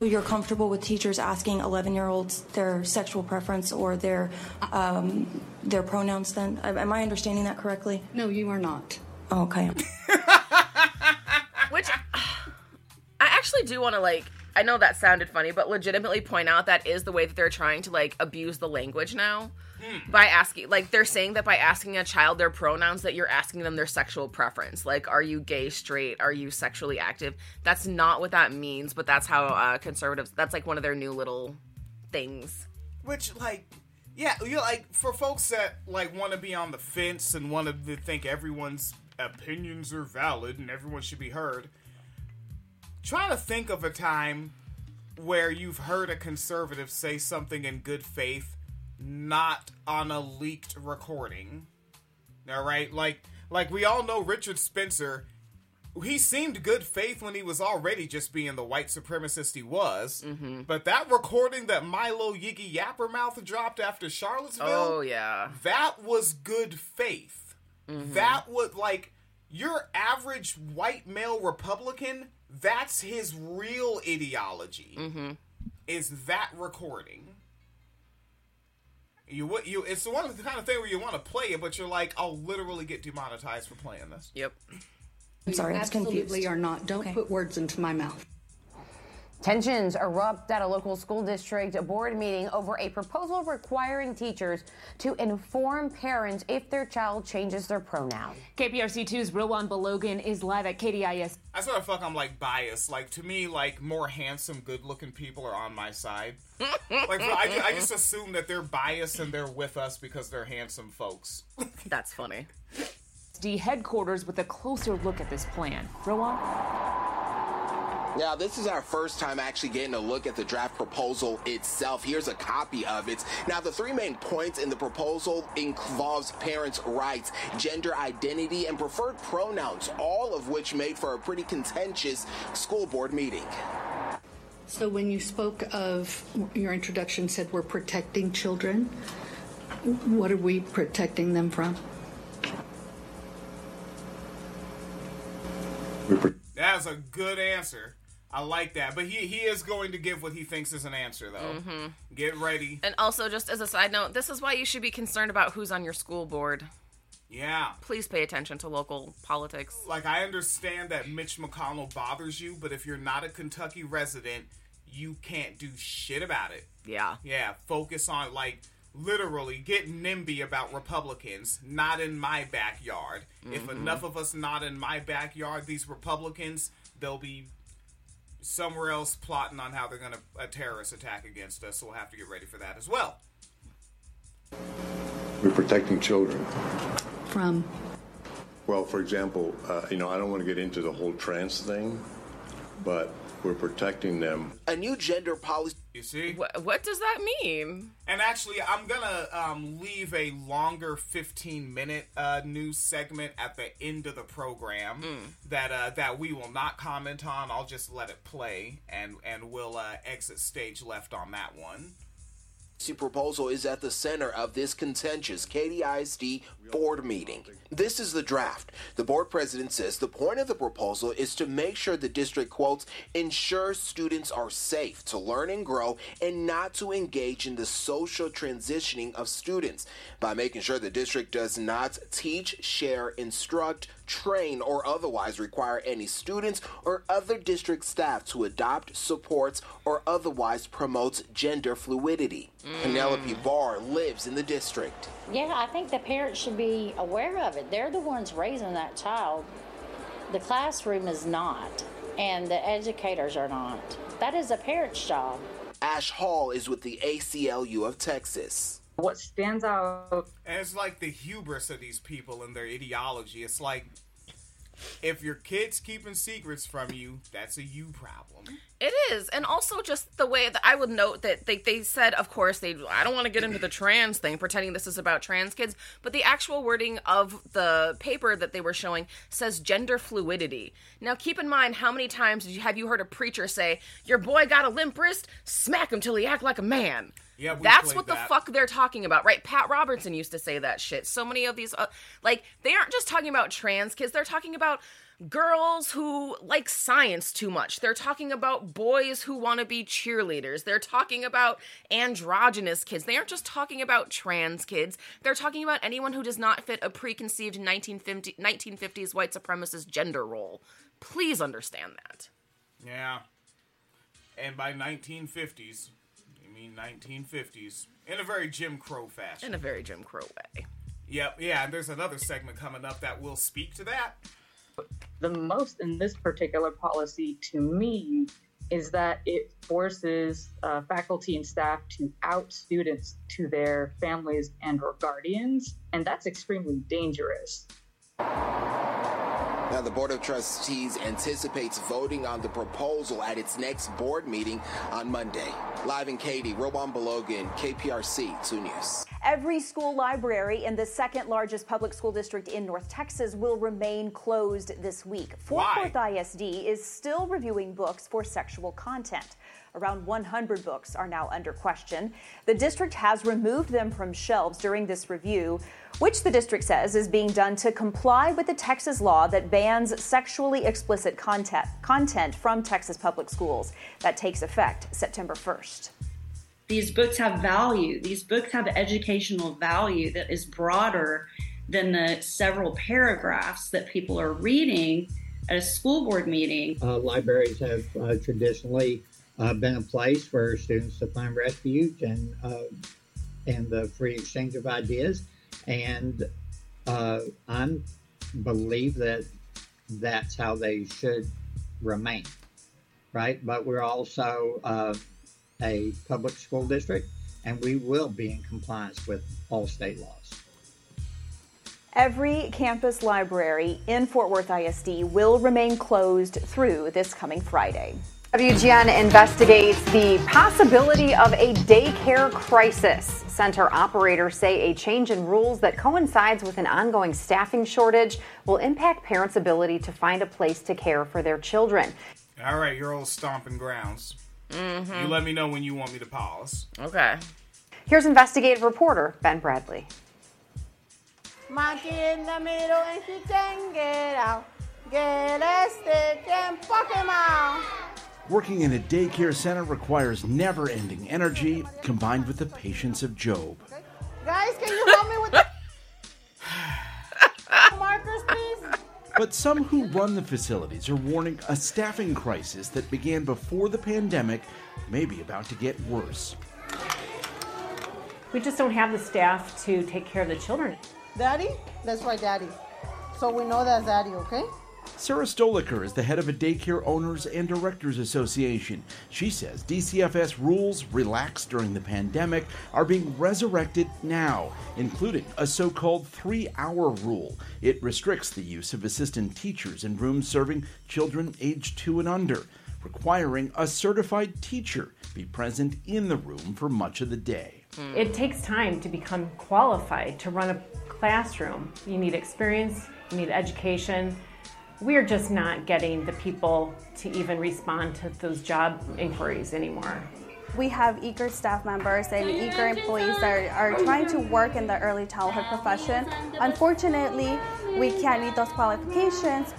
you're comfortable with teachers asking 11 year olds their sexual preference or their um, their pronouns then am am i understanding that correctly No, you are not. okay [LAUGHS] Which I actually do want to like. I know that sounded funny, but legitimately point out that is the way that they're trying to like abuse the language now by asking. Like they're saying that by asking a child their pronouns, that you're asking them their sexual preference. Like, are you gay, straight? Are you sexually active? That's not what that means, but that's how uh, conservatives. That's like one of their new little things. Which, like, yeah, you like for folks that like want to be on the fence and want to think everyone's opinions are valid and everyone should be heard. Try to think of a time where you've heard a conservative say something in good faith, not on a leaked recording. All right, like like we all know Richard Spencer. He seemed good faith when he was already just being the white supremacist he was. Mm-hmm. But that recording that Milo Yiggy Yappermouth dropped after Charlottesville, Oh yeah. that was good faith. Mm-hmm. That was like your average white male Republican. That's his real ideology. Mm-hmm. Is that recording? You what you? It's the one the kind of thing where you want to play it, but you're like, I'll literally get demonetized for playing this. Yep. I'm sorry, you I was confused. absolutely are not. Don't put words into my mouth. Tensions erupt at a local school district board meeting over a proposal requiring teachers to inform parents if their child changes their pronoun. KPRC2's Rowan Balogan is live at KDIS. I sort of fuck. I'm like biased. Like to me, like more handsome, good-looking people are on my side. [LAUGHS] like I, I just assume that they're biased and they're with us because they're handsome folks. [LAUGHS] That's funny. D headquarters with a closer look at this plan. Rowan? Now, this is our first time actually getting a look at the draft proposal itself. Here's a copy of it. Now, the three main points in the proposal involves parents' rights, gender identity, and preferred pronouns, all of which made for a pretty contentious school board meeting. So when you spoke of your introduction said we're protecting children, what are we protecting them from? That's a good answer. I like that. But he he is going to give what he thinks is an answer though. Mhm. Get ready. And also, just as a side note, this is why you should be concerned about who's on your school board. Yeah. Please pay attention to local politics. Like I understand that Mitch McConnell bothers you, but if you're not a Kentucky resident, you can't do shit about it. Yeah. Yeah, focus on like literally get NIMBY about Republicans, not in my backyard. If Mhm. enough of us not in my backyard, these Republicans, they'll be somewhere else plotting on how they're going to a terrorist attack against us. So we'll have to get ready for that as well. We're protecting children. From Well, for example, uh, you know, I don't want to get into the whole trans thing, but we're protecting them. A new gender policy. You see? What, what does that mean? And actually, I'm gonna um, leave a longer 15 minute uh, news segment at the end of the program that uh, that we will not comment on. I'll just let it play, and and we'll uh, exit stage left on that one. proposal is at the center of this contentious Katy ISD board meeting. This is the draft. The board president says the point of the proposal is to make sure the district quotes ensure students are safe to learn and grow and not to engage in the social transitioning of students by making sure the district does not teach, share, instruct, train, or otherwise require any students or other district staff to adopt, supports, or otherwise promotes gender fluidity. Mm. Penelope Barr lives in the district. Yeah, I think the parents should be aware of it. They're the ones raising that child. The classroom is not, and the educators are not. That is a parent's job. Ash Hall is with the ACLU of Texas. What stands out And it's like the hubris of these people and their ideology. It's like if your kid's keeping secrets from you, that's a you problem. It is, and also just the way that I would note that they, they said, of course, they I don't want to get into the trans thing, pretending this is about trans kids, but the actual wording of the paper that they were showing says gender fluidity. Now, keep in mind, how many times you, have you heard a preacher say, "Your boy got a limp wrist, smack him till he act like a man"? Yeah, that's what the fuck they're talking about, right? Pat Robertson used to say that shit. So many of these, uh, like, they aren't just talking about trans kids; they're talking about girls who like science too much. They're talking about boys who want to be cheerleaders. They're talking about androgynous kids. They aren't just talking about trans kids. They're talking about anyone who does not fit a preconceived 1950, 1950s white supremacist gender role. Please understand that. Yeah. And by 1950s, you mean 1950s, in a very Jim Crow fashion. In a very Jim Crow way. Yep, yeah, and there's another segment coming up that will speak to that. The most in this particular policy to me is that it forces uh, faculty and staff to out students to their families and or guardians and that's extremely dangerous Now, the Board of Trustees anticipates voting on the proposal at its next board meeting on Monday. Live in Katy, Rowan Balogan, KPRC 2 News. Every school library in the second largest public school district in North Texas will remain closed this week. Fort Why? Worth ISD is still reviewing books for sexual content. Around 100 books are now under question. The district has removed them from shelves during this review, which the district says is being done to comply with the Texas law that bans sexually explicit content, content from Texas public schools. That takes effect September 1st. these books have value. These books have educational value that is broader than the several paragraphs that people are reading at a school board meeting. Uh, libraries have uh, traditionally uh, been a place for students to find refuge and uh, and the free exchange of ideas. And uh, I believe that that's how they should remain, right? But we're also uh, a public school district, and we will be in compliance with all state laws. Every campus library in Fort Worth ISD will remain closed through this coming Friday. WGN investigates the possibility of a daycare crisis. Center operators say a change in rules that coincides with an ongoing staffing shortage will impact parents' ability to find a place to care for their children. All right, your old stomping grounds. Mhm. You let me know when you want me to pause. Okay. Here's investigative reporter Ben Bradley. Monkey in the middle and she can get out. Get a stick and Pokemon. Working in a daycare center requires never ending energy combined with the patience of Job. Guys, can you help me with the [LAUGHS] markers, please? But some who run the facilities are warning a staffing crisis that began before the pandemic may be about to get worse. We just don't have the staff to take care of the children. Daddy? That's right, Daddy. So we know that's Daddy, okay? Sarah Stoliker is the head of a daycare owners and directors association. She says DCFS rules relaxed during the pandemic are being resurrected now, including a so called three hour rule. It restricts the use of assistant teachers in rooms serving children aged two and under, requiring a certified teacher be present in the room for much of the day. Hmm. It takes time to become qualified to run a classroom. You need experience, you need education. We're just not getting the people to even respond to those job inquiries anymore. we have eager staff members and eager employees that are, are trying to work in the early childhood profession. Unfortunately, we can't meet those qualifications.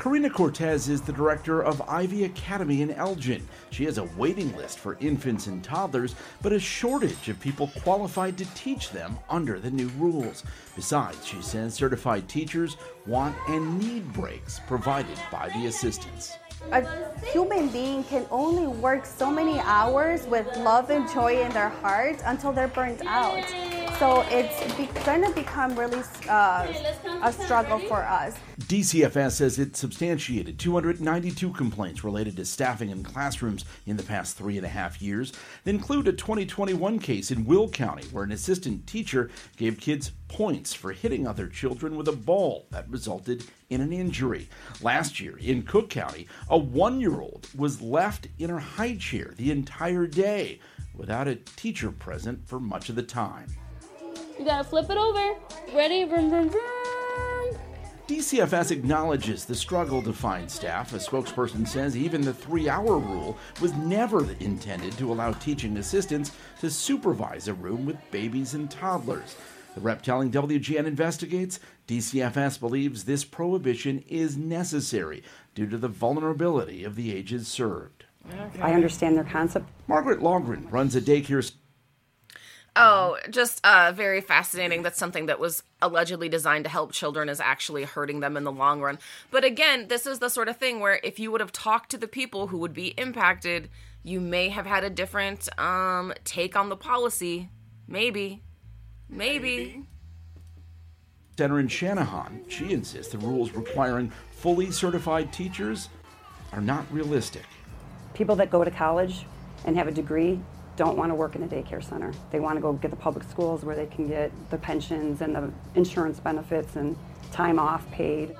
Karina Cortez is the director of Ivy Academy in Elgin. She has a waiting list for infants and toddlers, but a shortage of people qualified to teach them under the new rules. Besides, she says certified teachers want and need breaks provided by the assistants. A human being can only work so many hours with love and joy in their heart until they're burnt out. So it's be- going to become really uh, a struggle for us. DCFS says it substantiated 292 complaints related to staffing in classrooms in the past three and a half years. They include a 2021 case in Will County where an assistant teacher gave kids points for hitting other children with a ball that resulted in an injury. Last year in Cook County, a one year old was left in her high chair the entire day without a teacher present for much of the time. You gotta flip it over. Ready? Vroom, vroom, vroom. DCFS acknowledges the struggle to find staff. A spokesperson says even the three hour rule was never intended to allow teaching assistants to supervise a room with babies and toddlers. The rep telling WGN Investigates DCFS believes this prohibition is necessary due to the vulnerability of the ages served. I understand their concept. Margaret Longren runs a daycare Oh, just uh, very fascinating. That's something that was allegedly designed to help children is actually hurting them in the long run. But again, this is the sort of thing where if you would have talked to the people who would be impacted, you may have had a different um, take on the policy. Maybe. Maybe. Center in Channahon, she insists the rules requiring fully certified teachers are not realistic. People that go to college and have a degree don't want to work in a daycare center. They want to go get the public schools where they can get the pensions and the insurance benefits and time off paid.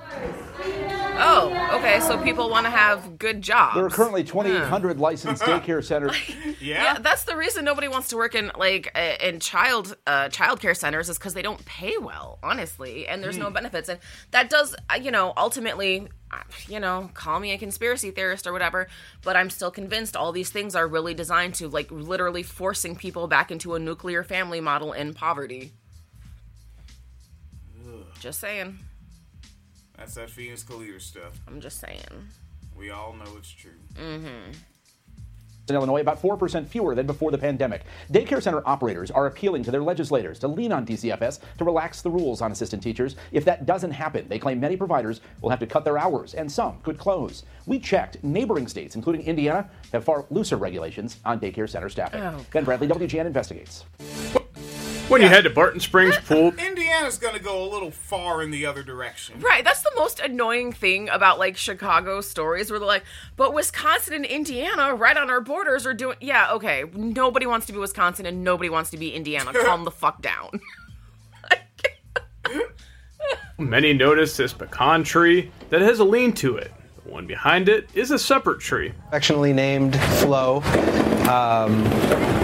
Oh, okay. So people want to have good jobs. There are currently 2,800 licensed daycare centers. [LAUGHS] yeah? that's the reason nobody wants to work in like uh, in child uh, childcare centers is because they don't pay well, honestly, and there's no Hmm. benefits, and that does uh, you know ultimately, uh, you know, call me a conspiracy theorist or whatever, but I'm still convinced all these things are really designed to like literally forcing people back into a nuclear family model in poverty. Just saying. That's that Phoenix Calida stuff. I'm just saying. We all know it's true. Mm-hmm. in Illinois, about 4% fewer than before the pandemic. Daycare center operators are appealing to their legislators to lean on DCFS to relax the rules on assistant teachers. If that doesn't happen, they claim many providers will have to cut their hours and some could close. We checked. Neighboring states, including Indiana, have far looser regulations on daycare center staffing. Oh, ben Bradley, WGN investigates. When you head to Barton Springs Pool, Indiana's going to go a little far in the other direction. Right, that's the most annoying thing about like Chicago stories where they're like, but Wisconsin and Indiana right on our borders are doing yeah, okay. Nobody wants to be Wisconsin and nobody wants to be Indiana. [LAUGHS] Calm the fuck down. [LAUGHS] many notice this pecan tree that has a lean to it. The one behind it is a separate tree. affectionately named Flo. Um,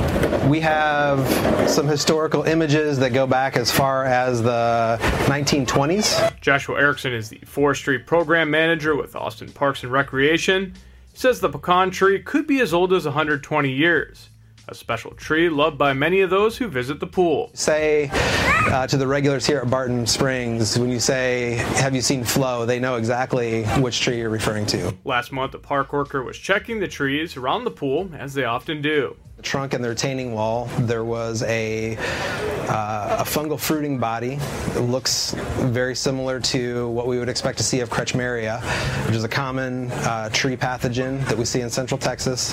we have some historical images that go back as far as the 1920s. Joshua Erickson is the forestry program manager with Austin Parks and Recreation. He says the pecan tree could be as old as 120 years. A special tree loved by many of those who visit the pool. Say uh, to the regulars here at Barton Springs, when you say, Have you seen Flo? they know exactly which tree you're referring to. Last month, a park worker was checking the trees around the pool, as they often do. Trunk and the retaining wall, there was a, uh, a fungal fruiting body. It looks very similar to what we would expect to see of Kretzschmaria, which is a common uh, tree pathogen that we see in central Texas.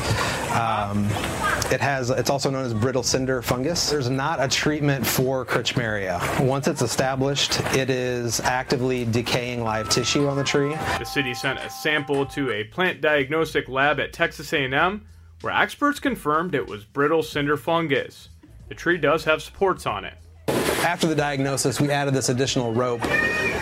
Um, it has, it's also known as brittle cinder fungus. There's not a treatment for Kretzschmaria. Once it's established, it is actively decaying live tissue on the tree. The city sent a sample to a plant diagnostic lab at Texas A&M, where experts confirmed it was brittle cinder fungus. The tree does have supports on it. After the diagnosis, we added this additional rope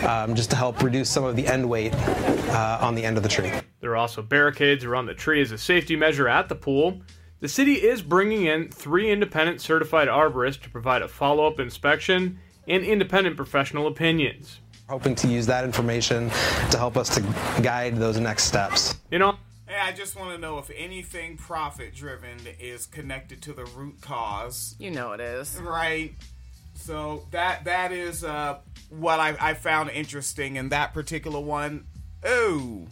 um, just to help reduce some of the end weight uh, on the end of the tree. There are also barricades around the tree as a safety measure at the pool. The city is bringing in three independent certified arborists to provide a follow up inspection and independent professional opinions. Hoping to use that information to help us to guide those next steps. You know, Yeah, I just want to know if anything profit driven is connected to the root cause. You know it is. Right. So that that is uh, what I, I found interesting in that particular one. Oh.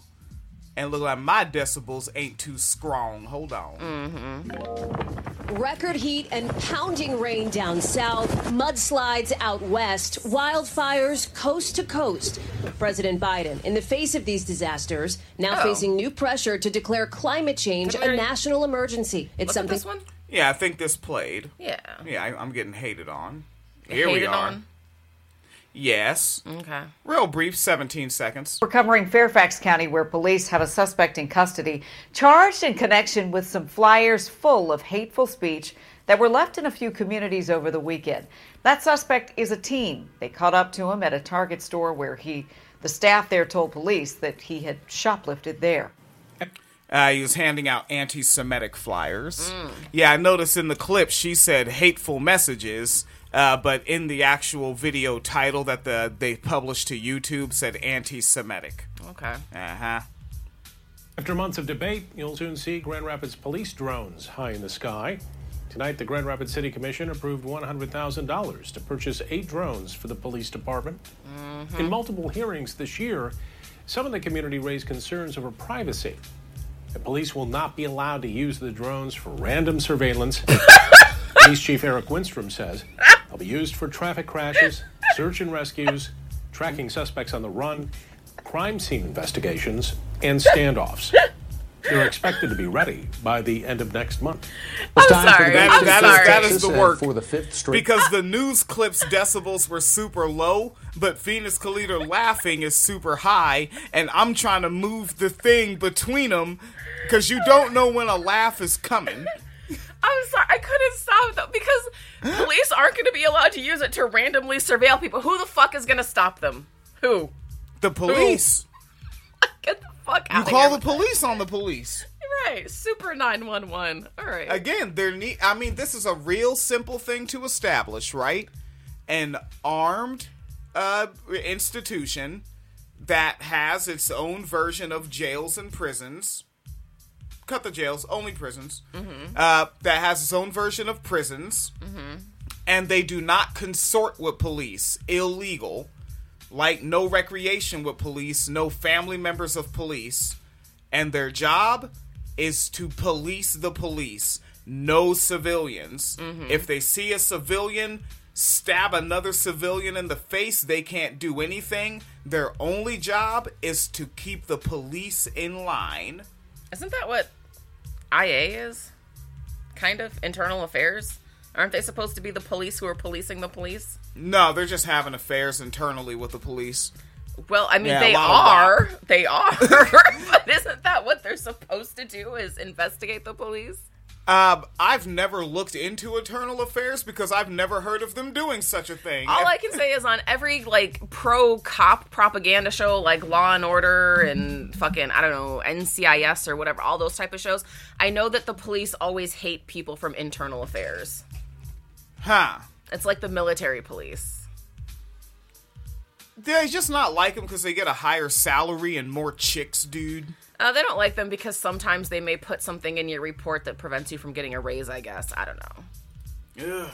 And look like my decibels ain't too strong. Hold on. Mm-hmm. Record heat and pounding rain down south, mudslides out west, wildfires coast to coast. President Biden, in the face of these disasters, now Oh. facing new pressure to declare climate change Did a national emergency. It's Look at something. this one. Yeah, I think this played. Yeah. Yeah, I, I'm getting hated on. You Here we are. on? Yes. Okay. Real brief, 17 seconds. We're covering Fairfax County, where police have a suspect in custody charged in connection with some flyers full of hateful speech that were left in a few communities over the weekend. That suspect is a teen. They caught up to him at a Target store where he, the staff there told police that he had shoplifted there. Uh, he was handing out anti-Semitic flyers. Yeah, I noticed in the clip she said hateful messages, uh, but in the actual video title that the they published to YouTube said anti-Semitic. Okay. Uh huh. After months of debate, you'll soon see Grand Rapids police drones high in the sky. Tonight, the Grand Rapids City Commission approved $100,000 to purchase eight drones for the police department. In multiple hearings this year, some in the community raised concerns over privacy. The police will not be allowed to use the drones for random surveillance. [LAUGHS] Police Chief Eric Winstrom says they'll be used for traffic crashes, [LAUGHS] search and rescues, tracking suspects on the run, crime scene investigations, and [LAUGHS] standoffs. They're expected to be ready by the end of next month. I'm sorry. That, I'm that is- sorry. that is the work. for the fifth straight- because the [LAUGHS] news clips decibels were super low, but Phoenix Calida laughing is super high, and I'm trying to move the thing between them because you don't know when a laugh is coming. I'm sorry, I couldn't stop though because [GASPS] police aren't going to be allowed to use it to randomly surveil people. Who the fuck is going to stop them? Who? The police. [LAUGHS] Get the fuck out! Of here. You call the police on the police. Right, Super 911. All right. Again, they're neat. I mean, this is a real simple thing to establish, right? An armed uh, institution that has its own version of jails and prisons. Cut the jails, only prisons. Mhm. Uh, that has its own version of prisons, Mhm. and they do not consort with police. Illegal. Like no recreation with police, no family members of police. And their job is to police the police, no civilians. Mhm. If they see a civilian stab another civilian in the face, they can't do anything. Their only job is to keep the police in line. Isn't that what IA is? Kind of internal affairs. Aren't they supposed to be the police who are policing the police? No, they're just having affairs internally with the police. Well, I mean, Yeah, they lot of are. They are. [LAUGHS] but isn't that what they're supposed to do? Is investigate the police? Um, I've never looked into internal affairs because I've never heard of them doing such a thing. All I can say is on every like pro cop propaganda show, like Law and Order and fucking I don't know NCIS or whatever, all those type of shows. I know that the police always hate people from internal affairs. Huh. It's like the military police. They just not like them because they get a higher salary and more chicks, dude. Uh, they don't like them because sometimes they may put something in your report that prevents you from getting a raise. I guess I don't know. Ugh.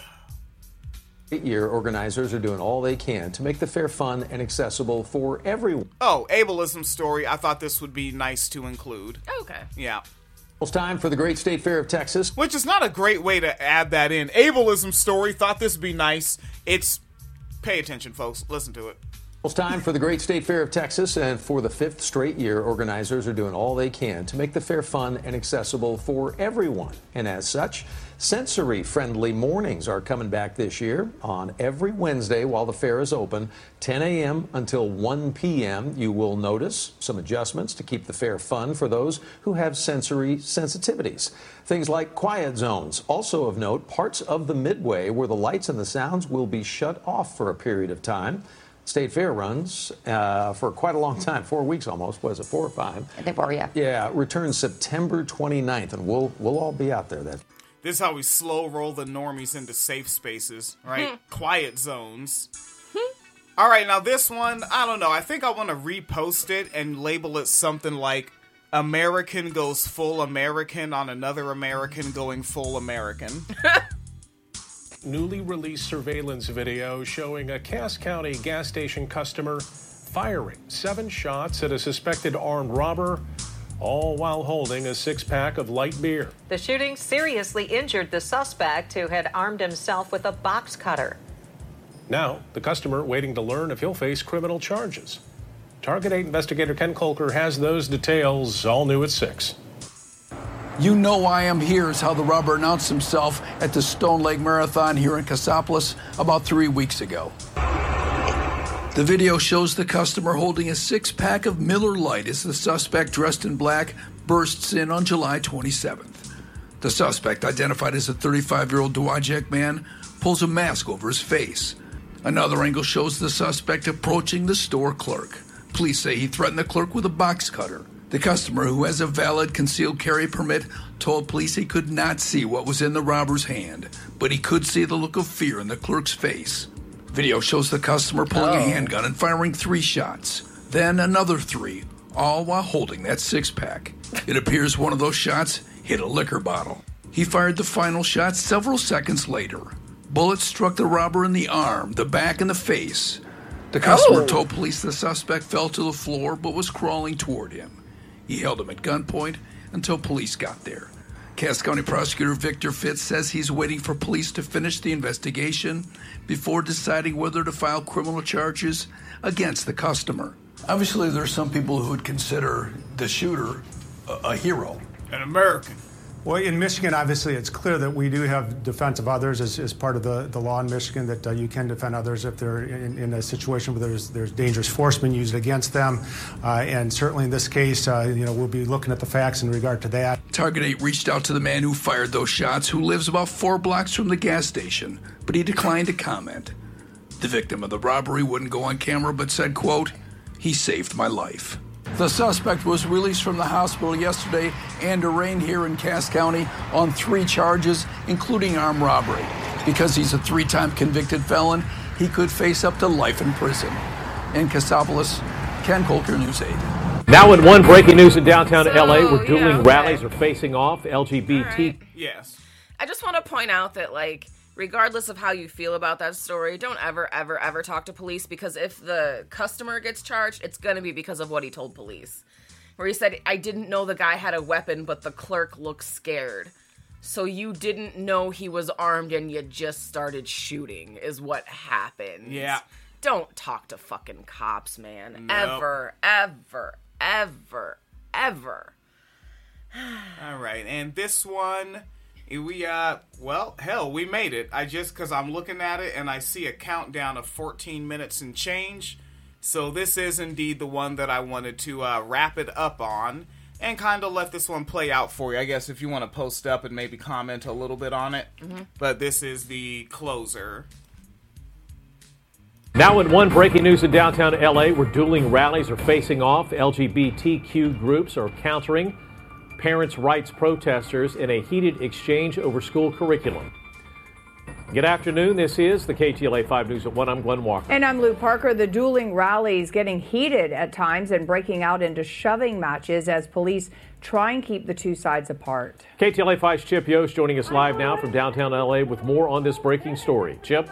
Year organizers are doing all they can to make the fair fun and accessible for everyone. Oh, ableism story. I thought this would be nice to include. Okay. Yeah. It's time for the Great State Fair of Texas. Which is not a great way to add that in. Ableism story. Thought this would be nice. It's. Pay attention, folks. Listen to it. It's time for the Great State Fair of Texas, and for the fifth straight year, organizers are doing all they can to make the fair fun and accessible for everyone. And as such, sensory friendly mornings are coming back this year on every Wednesday while the fair is open, 10 a.m. until 1 p.m. You will notice some adjustments to keep the fair fun for those who have sensory sensitivities. Things like quiet zones. Also of note, parts of the midway where the lights and the sounds will be shut off for a period of time. State Fair runs uh, for quite a long time, four weeks almost. Was it four or five? They were, yeah. Yeah, returns September 29th, and we'll we'll all be out there then. This is how we slow roll the normies into safe spaces, right? Quiet zones. All right, now this one, I don't know. I think I want to repost it and label it something like American goes full American on another American going full American. [LAUGHS] Newly released surveillance video showing a Cass County gas station customer firing seven shots at a suspected armed robber, all while holding a six pack of light beer. The shooting seriously injured the suspect who had armed himself with a box cutter. Now, the customer waiting to learn if he'll face criminal charges. Target 8 investigator Ken Kolker has those details all new at 6. You know why I'm here is how the robber announced himself at the Stone Lake Marathon here in Cassopolis about three weeks ago. The video shows the customer holding a six pack of Miller Lite as the suspect, dressed in black, bursts in on July 27th. The suspect, identified as a 35 year old Dowagiac man, pulls a mask over his face. Another angle shows the suspect approaching the store clerk. Police say he threatened the clerk with a box cutter. The customer, who has a valid concealed carry permit, told police he could not see what was in the robber's hand, but he could see the look of fear in the clerk's face. Video shows the customer pulling a Oh. handgun and firing three shots, then another three, all while holding that six pack. It appears one of those shots hit a liquor bottle. He fired the final shot several seconds later. Bullets struck the robber in the arm, the back, and the face. The customer Oh. told police the suspect fell to the floor but was crawling toward him. He held him at gunpoint until police got there. Cass County Prosecutor Victor Fitz says he's waiting for police to finish the investigation before deciding whether to file criminal charges against the customer. Obviously, there's some people who would consider the shooter a, a hero. An American. Well, in Michigan, obviously, it's clear that we do have defense of others as, as part of the, the law in Michigan, that uh, you can defend others if they're in, in a situation where there's, there's dangerous force being used against them. Uh, and certainly in this case, uh, you know, we'll be looking at the facts in regard to that. Target 8 reached out to the man who fired those shots, who lives about four blocks from the gas station, but he declined to comment. The victim of the robbery wouldn't go on camera, but said, quote, he saved my life. The suspect was released from the hospital yesterday and arraigned here in Cass County on three charges, including armed robbery. Because he's a three time convicted felon, he could face up to life in prison. In Cassopolis, Ken Kolker, News 8. Now, in one breaking news in downtown LA, where dueling rallies are facing off, LGBT. Yes. I just want to point out that, like, regardless of how you feel about that story, don't ever, ever, ever talk to police because if the customer gets charged, it's going to be because of what he told police. Where he said, I didn't know the guy had a weapon, but the clerk looked scared. So you didn't know he was armed and you just started shooting, is what happened. Yeah. Don't talk to fucking cops, man. Nope. Ever, ever, ever, ever. [SIGHS] All right, and this one, we uh, well, hell, we made it. I just because I'm looking at it and I see a countdown of 14 minutes and change. So this is indeed the one that I wanted to uh, wrap it up on and kind of let this one play out for you. I guess if you want to post up and maybe comment a little bit on it. Mhm. But this is the closer. Now, in one breaking news in downtown LA, where dueling rallies are facing off, LGBTQ groups are countering parents' rights protesters in a heated exchange over school curriculum. Good afternoon. This is the KTLA 5 News at 1. I'm Glenn Walker. And I'm Lu Parker. The dueling rallies getting heated at times and breaking out into shoving matches as police try and keep the two sides apart. KTLA 5's Chip Yost joining us live now from downtown LA with more on this breaking story. Chip?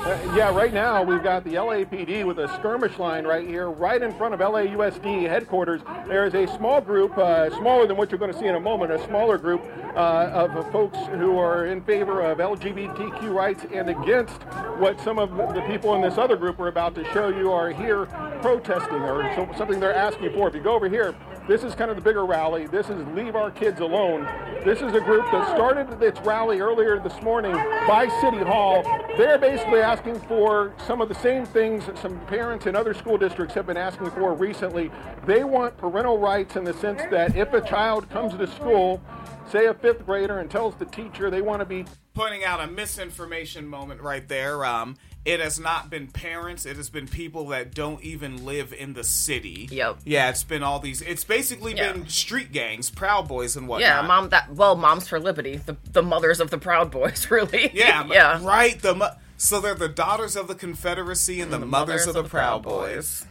Uh, yeah, right now we've got the LAPD with a skirmish line right here, right in front of LAUSD headquarters. There is a small group, uh, smaller than what you're going to see in a moment, a smaller group uh, of folks who are in favor of LGBTQ rights and against what some of the people in this other group are about to show you are here protesting or so, something they're asking for. If you go over here, this is kind of the bigger rally. This is Leave Our Kids Alone. This is a group that started its rally earlier this morning by City Hall. They're basically asking for some of the same things that some parents in other school districts have been asking for recently. They want parental rights in the sense that if a child comes to school, say a fifth grader, and tells the teacher they want to be Pointing out a misinformation moment right there. Um, it has not been parents. It has been people that don't even live in the city. Yep. Yeah, it's been all these. It's basically Yeah. been street gangs, Proud Boys, and whatnot. Yeah, mom. That well, moms for liberty, the the mothers of the Proud Boys, [LAUGHS] really. Yeah, yeah. right. The mo- so they're the daughters of the Confederacy and, the, mothers, of the, Proud Boys.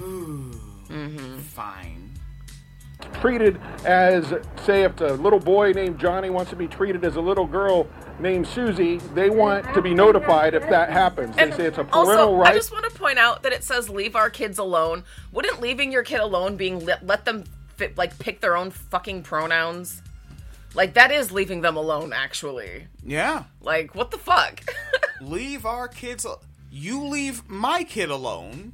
Ooh. Mm-hmm. Fine. Treated as, say, if a little boy named Johnny wants to be treated as a little girl named Susie, they want to be notified if that happens. They say it's a parental Also, right. I just want to point out that it says leave our kids alone. Wouldn't leaving your kid alone being let, let them fit, like pick their own fucking pronouns? Like that is leaving them alone actually. Yeah. Like what the fuck? [LAUGHS] leave our kids. al- You leave my kid alone.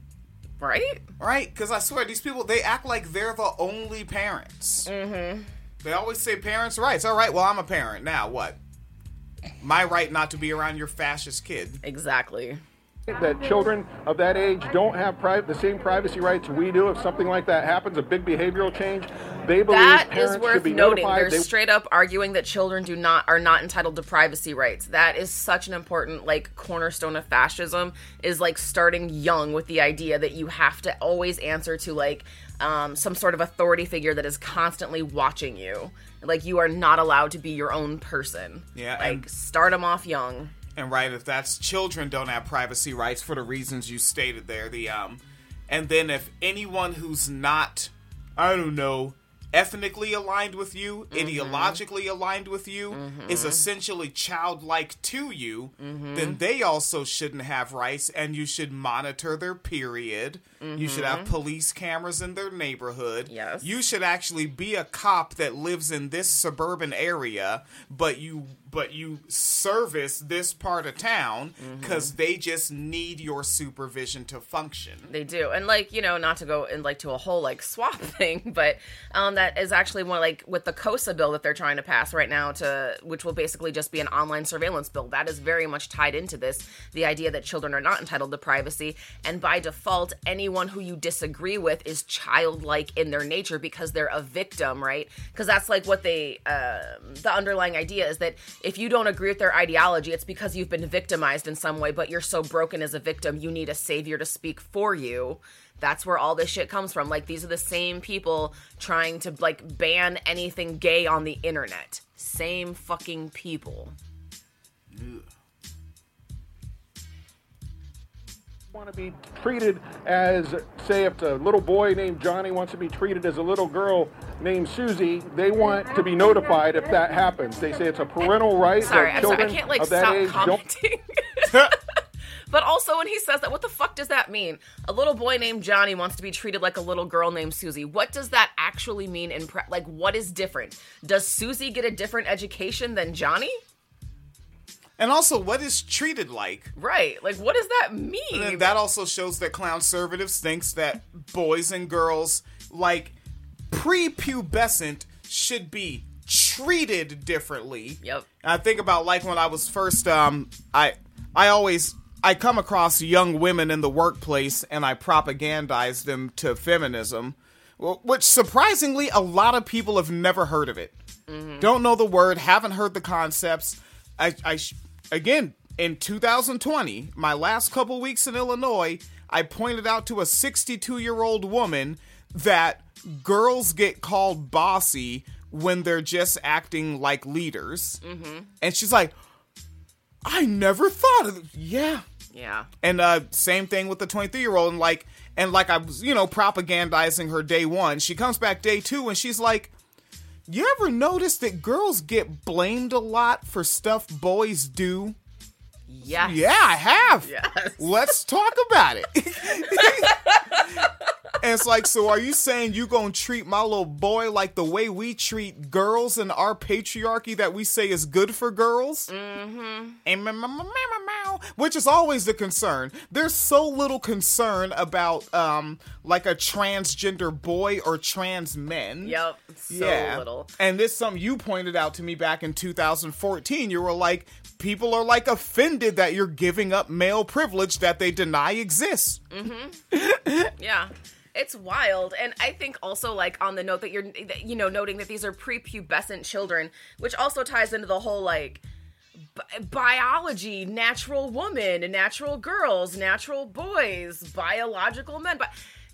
Right? Right? Because I swear, these people, they act like they're the only parents. Mm-hmm. They always say parents' rights. All right, well, I'm a parent. Now, what? My right not to be around your fascist kid. Exactly. that children of that age don't have pri- the same privacy rights we do. If something like that happens, a big behavioral change, they believe That parents is worth be noting. notified. They're They- straight up arguing that children do not are not entitled to privacy rights. That is such an important like cornerstone of fascism is like starting young with the idea that you have to always answer to like um, some sort of authority figure that is constantly watching you. Like you are not allowed to be your own person. Yeah, like and- start them off young. And right, if that's children don't have privacy rights for the reasons you stated there, the um, and then if anyone who's not, I don't know, ethnically aligned with you, mm-hmm. ideologically aligned with you, mm-hmm. is essentially childlike to you, then mm-hmm. they also shouldn't have rights, and you should monitor their period. You should have Mhm. police cameras in their neighborhood. Yes. You should actually be a cop that lives in this suburban area, but you but you service this part of town because they just need your supervision to function. They do, and like you know, not to go in like to a whole like swap [LAUGHS] thing, but um, that is actually one like with the KOSA bill that they're trying to pass right now, to which will basically just be an online surveillance bill. That is very much tied into this, the idea that children are not entitled to privacy, and by default, anyone who you disagree with is childlike in their nature because they're a victim, right? Because that's like what they, um the underlying idea is that if you don't agree with their ideology, it's because you've been victimized in some way, but you're so broken as a victim, you need a savior to speak for you. That's where all this shit comes from. Like these are the same people trying to like ban anything gay on the internet. Same fucking people. Want to be treated as, say, if a little boy named Johnny wants to be treated as a little girl named Susie, they want to be notified if that happens. They say it's a parental right. Sorry, I'm sorry. I can't like stop age commenting. [LAUGHS] but also when he says that, what the fuck does that mean? A little boy named Johnny wants to be treated like a little girl named Susie. What does that actually mean in pre- like what is different? Does Susie get a different education than Johnny? And also, what is treated like? Right. Like, what does that mean? And that also shows that clown conservatives thinks that boys and girls, like prepubescent, should be treated differently. Yep. And I think about like when I was first, um, I I always I come across young women in the workplace and I propagandize them to feminism, which surprisingly a lot of people have never heard of it. Don't know the word, haven't heard the concepts. I, I again in 2020, my last couple weeks in Illinois, I pointed out to a 62 year old woman that girls get called bossy when they're just acting like leaders, Mm-hmm. and she's like, "I never thought of it." Yeah, Yeah. and uh, same thing with the 23 year old, and like, and like I was, you know, propagandizing her day one. She comes back day two, and she's like, "You ever notice that girls get blamed a lot for stuff boys do?" Yes. Yeah, I have. Yes. Let's talk about it. [LAUGHS] and it's like, so are you saying you gonna treat my little boy like the way we treat girls in our patriarchy that we say is good for girls? Mm-hmm. Which is always the concern. There's so little concern about um like a transgender boy or trans men. Yep. So yeah. little. And this is something you pointed out to me back in 2014. You were like, people are like offended that you're giving up male privilege that they deny exists. Mm-hmm. [LAUGHS] yeah. It's wild. And I think also like on the note that you're you know noting that these are prepubescent children, which also ties into the whole like bi- biology, natural woman, natural girls, natural boys, biological men. But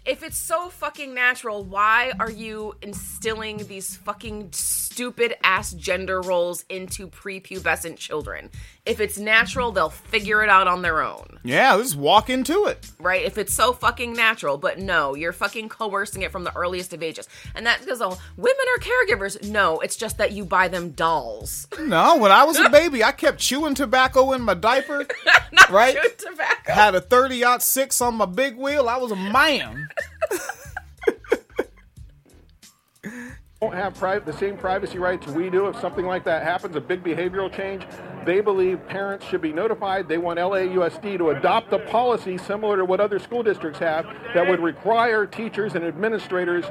if it's so fucking natural, why are you instilling these fucking stupid ass gender roles into prepubescent children. If it's natural, they'll figure it out on their own. Yeah, just walk into it. Right? If it's so fucking natural, but no, you're fucking coercing it from the earliest of ages. And that's because oh, women are caregivers. No, it's just that you buy them dolls. [LAUGHS] No, when I was a baby, I kept chewing tobacco in my diper. [LAUGHS] right? tobacco. Had a 30 six on my big wheel. I was a man. [LAUGHS] don't have pri- the same privacy rights we do. If something like that happens, a big behavioral change, they believe parents should be notified. They want LAUSD to adopt a policy similar to what other school districts have that would require teachers and administrators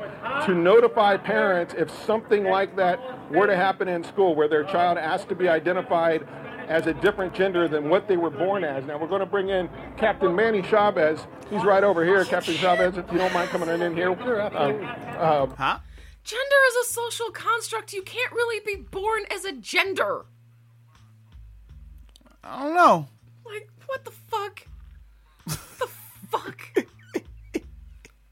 to notify parents if something like that were to happen in school where their child asked to be identified as a different gender than what they were born as. Now we're going to bring in Captain Manny Chavez. He's right over here. Captain Chavez, if you don't mind coming in here. Um, uh, huh? Gender is a social construct. You can't really be born as a gender. I don't know. Like, what the fuck? the fuck? [LAUGHS]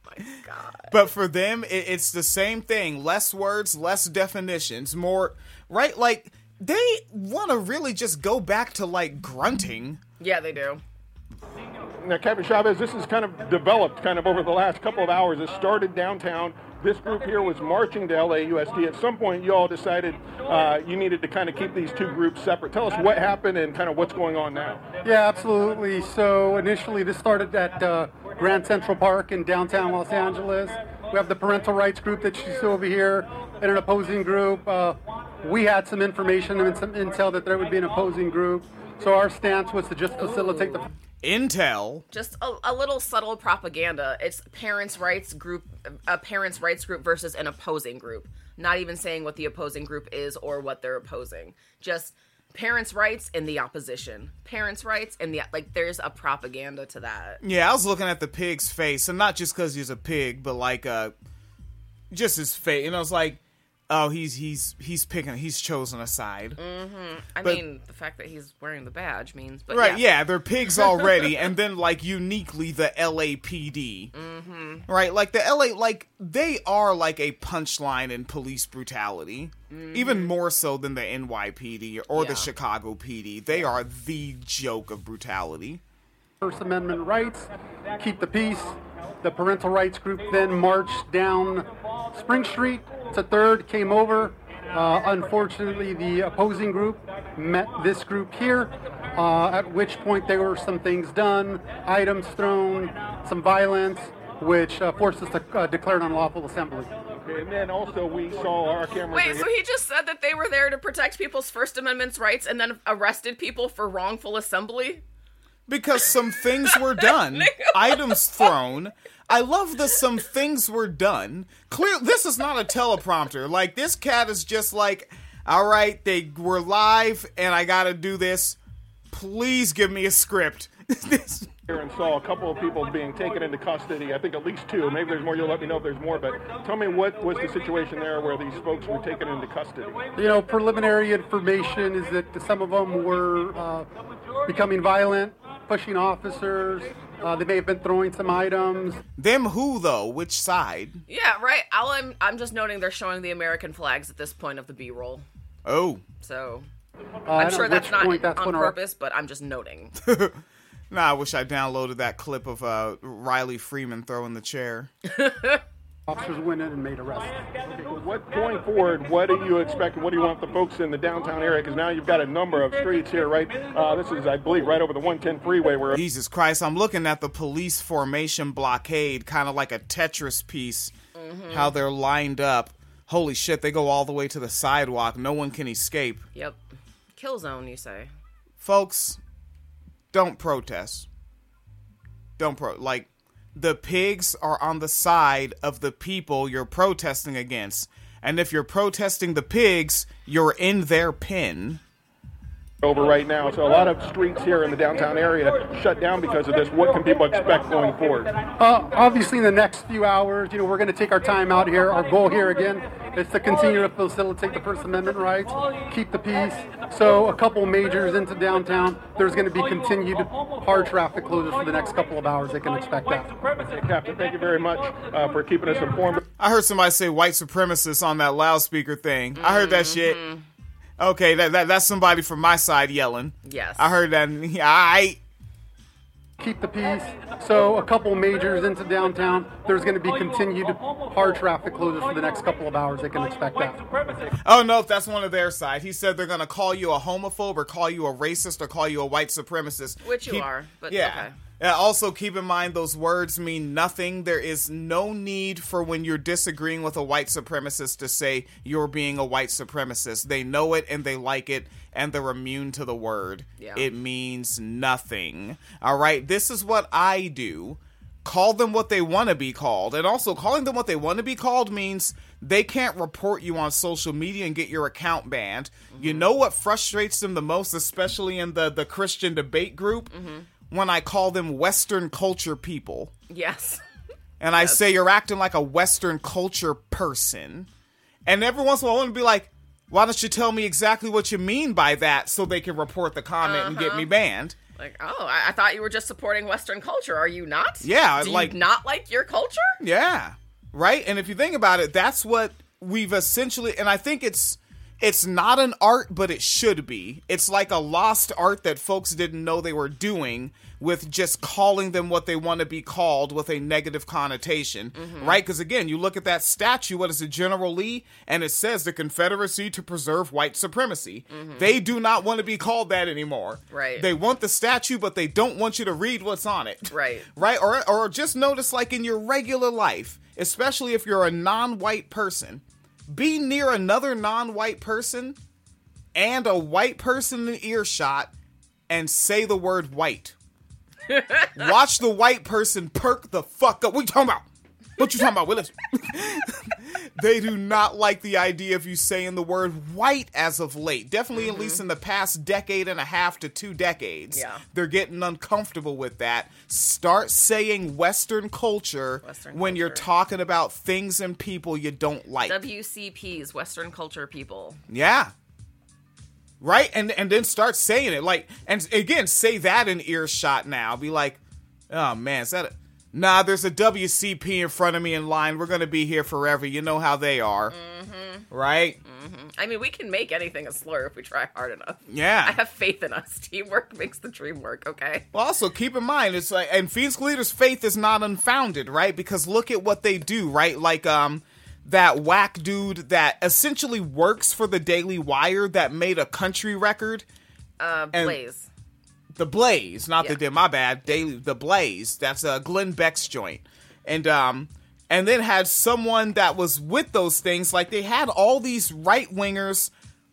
My God. But for them, it, it's the same thing. Less words, less definitions, more right. Like they want to really just go back to like grunting. Yeah, they do. Now, Captain Chavez, this has kind of developed kind of over the last couple of hours. It started downtown. This group here was marching to LAUSD. At some point, you all decided uh, you needed to kind of keep these two groups separate. Tell us what happened and kind of what's going on now. Yeah, absolutely. So initially, this started at uh, Grand Central Park in downtown Los Angeles. We have the parental rights group that you see over here, and an opposing group. Uh, we had some information and some intel that there would be an opposing group. So our stance was to just facilitate the intel. Just a, a, little subtle propaganda. It's parents' rights group, a parents' rights group versus an opposing group. Not even saying what the opposing group is or what they're opposing. Just parents' rights and the opposition. Parents' rights and the like. There's a propaganda to that. Yeah, I was looking at the pig's face, and not just because he's a pig, but like uh, just his face, and I was like, Oh, he's he's he's picking he's chosen a side. Mm-hmm. I But- mean, the fact that he's wearing the badge means, but right, yeah. yeah. they're pigs already, and then like uniquely the LAPD. Mm-hmm. Right, like the LA, like they are like a punchline in police brutality, even more so than the NYPD or Yeah. the Chicago PD. They are the joke of brutality. First Amendment rights, keep the peace. The parental rights group then marched down Spring Street to Third, came over. Uh, unfortunately, the opposing group met this group here, uh, at which point there were some things done, items thrown, some violence, which uh, forced us to uh, declare an unlawful assembly. Okay, and then also we saw our cameras. Wait, so he just said that they were there to protect people's First Amendment rights and then arrested people for wrongful assembly? because some things were done, [LAUGHS] items thrown. I love the some things were done. Clear, this is not a teleprompter. Like this cat is just like, all right, they were live, and I got to do this. Please give me a script. [LAUGHS] this here and saw a couple of people being taken into custody. I think at least two. Maybe there's more. You'll let me know if there's more. But tell me what was the situation there where these folks were taken into custody? You know, preliminary information is that some of them were uh, becoming violent, pushing officers. Uh, they may have been throwing some items. Them who though? Which side? Yeah, right. All I'm I'm just noting they're showing the American flags at this point of the B-roll. Oh, So Uh, I I'm sure that's not that's on when our- purpose, but I'm just noting. [LAUGHS] nah. I wish I downloaded that clip of uh, Riley Freeman throwing the chair. [LAUGHS] Officers went in and made arrests. Okay, what going forward? What do you expect? What do you want the folks in the downtown area? Because now you've got a number of streets here, right? Uh, this is, I believe, right over the 110 freeway where Jesus Christ, I'm looking at the police formation blockade, kind of like a Tetris piece, Mhm. how they're lined up. Holy shit, they go all the way to the sidewalk. No one can escape. Yep. Kill zone, you say. Folks, don't protest. Don't pro like the pigs are on the side of the people you're protesting against. And if you're protesting the pigs, you're in their pen. Over right now. So a lot of streets here in the downtown area shut down because of this. What can people expect going forward? Uh, obviously, in the next few hours, you know, we're going to take our time out here. Our goal here again is to continue to facilitate the First Amendment rights, keep the peace. So, a couple majors into downtown, there's going to be continued hard traffic closures for the next couple of hours. They can expect that. Captain, thank you very much uh, for keeping us informed. I heard somebody say white supremacists on that loudspeaker thing. I heard that shit. Okay, that, that that's somebody from my side yelling. Yes. I heard that. [LAUGHS] I Keep the peace. So, a couple majors into downtown, there's going to be continued hard traffic closures for the next couple of hours. They can expect that. Oh no, if that's one of their side. He said they're gonna call you a homophobe or call you a racist or call you a white supremacist. Which you Keep- are, but yeah. okay. Also, keep in mind those words mean nothing. There is no need for when you're disagreeing with a white supremacist to say you're being a white supremacist. They know it and they like it and they're immune to the word. Yeah. It means nothing. All right, this is what I do. Call them what they want to be called. And also, calling them what they want to be called means they can't report you on social media and get your account banned. You mm-hmm. know what frustrates them the most, especially in the, the Christian debate group? Mm-hmm. When I call them Western culture people. Yes. And I say you're acting like a Western culture person. And every once in a while I want to be like, why don't you tell me exactly what you mean by that so they can report the comment and get Uh-huh. me banned? Like, oh, I, I thought you were just supporting Western culture. Are you not? Yeah, Do like- you not like your culture? Yeah. Right? And if you think about it, that's what we've essentially and I think it's it's not an art, but it should be. It's like a lost art that folks didn't know they were doing with just calling them what they want to be called with a negative connotation. Mm-hmm. Right? Because again, you look at that statue, what is it, General Lee? And it says the Confederacy to preserve white supremacy. Mm-hmm. They do not want to be called that anymore. Right. They want the statue, but they don't want you to read what's on it Right. right? Or or just notice like in your regular life, especially if you're a non-white person, be near another non-white person and a white person in earshot and say the word white. [LAUGHS] Watch the white person perk the fuck up. What you talking about? What you talking about, Willis? [LAUGHS] they do not like the idea of you saying the word white as of late. Definitely, at least mm-hmm. in the past decade and a half to two decades. Yeah. They're getting uncomfortable with that. Start saying Western culture Western when you're talking about things and people you don't like. WCPs, Western culture people. Yeah. Right? And and then start saying it. Like and again, say that in earshot now. Be like, oh man, is that a Nah, there's a WCP in front of me in line. We're gonna be here forever. You know how they are. Right? I mean, we can make anything a slur if we try hard enough. Yeah. I have faith in us. Teamwork [LAUGHS] makes the dream work, okay? Well, also keep in mind, it's like, and Phoenix Calida's faith is not unfounded, right? Because look at what they do, right? Like, um, that whack dude that essentially works for the Daily Wire that made a country record. Uh, And- Blaze. The Blaze, not the Yeah. the my bad, Daily the Blaze. That's uh, Glenn Beck's joint, and um, and then had someone that was with those things. Like they had all these right wingers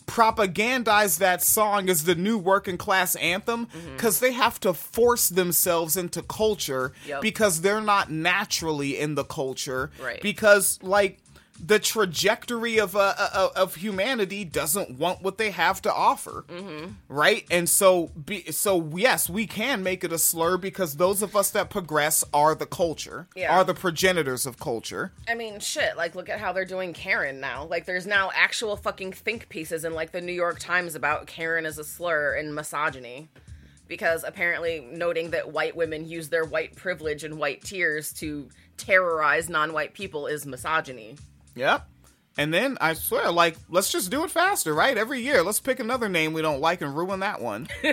propagandize that song as the new working class anthem because they have to force themselves into culture Yep. because they're not naturally in the culture. Right. Because like the trajectory of uh, uh, of humanity doesn't want what they have to offer Mm-hmm. right and so be, so yes we can make it a slur because those of us that progress are the culture Yeah. are the progenitors of culture I mean, shit. Like, look at how they're doing Karen now. Like, there's now actual fucking think pieces in like the New York Times about Karen as a slur and misogyny, because apparently noting that white women use their white privilege and white tears to terrorize non-white people is misogyny. Yep. And then i swear like let's just do it faster right? Every year let's pick another name we don't like and ruin that one. [LAUGHS]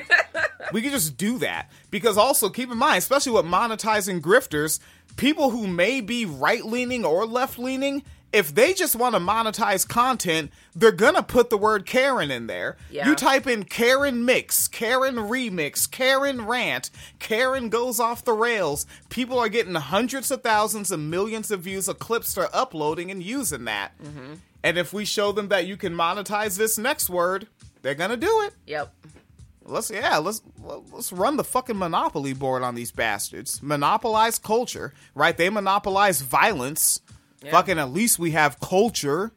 We could just do that. Because also keep in mind especially with monetizing grifters people who may be right leaning or left leaning if they just want to monetize content they're gonna put the word karen in there Yeah. you type in karen mix karen remix karen rant karen goes off the rails people are getting hundreds of thousands and millions of views of clips they're uploading and using that mm-hmm. and if we show them that you can monetize this next word they're gonna do it Yep. Let's yeah, let's let's run the fucking monopoly board on these bastards. Monopolize culture, right? They monopolize violence. Yeah. Fucking at least we have culture.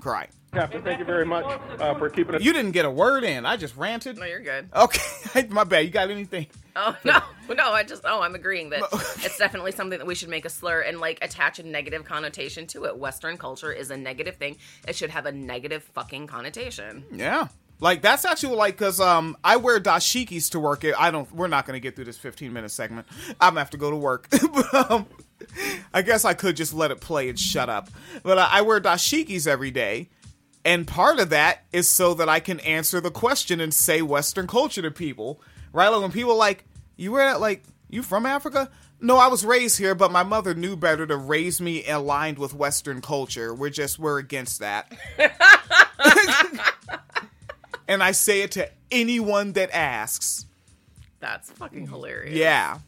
Cry. Captain, thank you very much uh, for keeping it. You didn't get a word in. I just ranted. No, you're good. Okay, [LAUGHS] my bad. You got anything? Oh [LAUGHS] no, no! I just oh, I'm agreeing that it's definitely something that we should make a slur and like attach a negative connotation to it. Western culture is a negative thing. It should have a negative fucking connotation. Yeah. Like that's actually like because um I wear dashikis to work. I don't. We're not gonna get through this 15 minute segment. I'm gonna have to go to work. [LAUGHS] but, um, I guess I could just let it play and shut up. But uh, I wear dashikis every day, and part of that is so that I can answer the question and say Western culture to people. Right? Like when people are like you wear that like you from Africa. No, I was raised here, but my mother knew better to raise me aligned with Western culture. We're just we're against that. [LAUGHS] and I say it to anyone that asks. That's fucking hilarious. Yeah.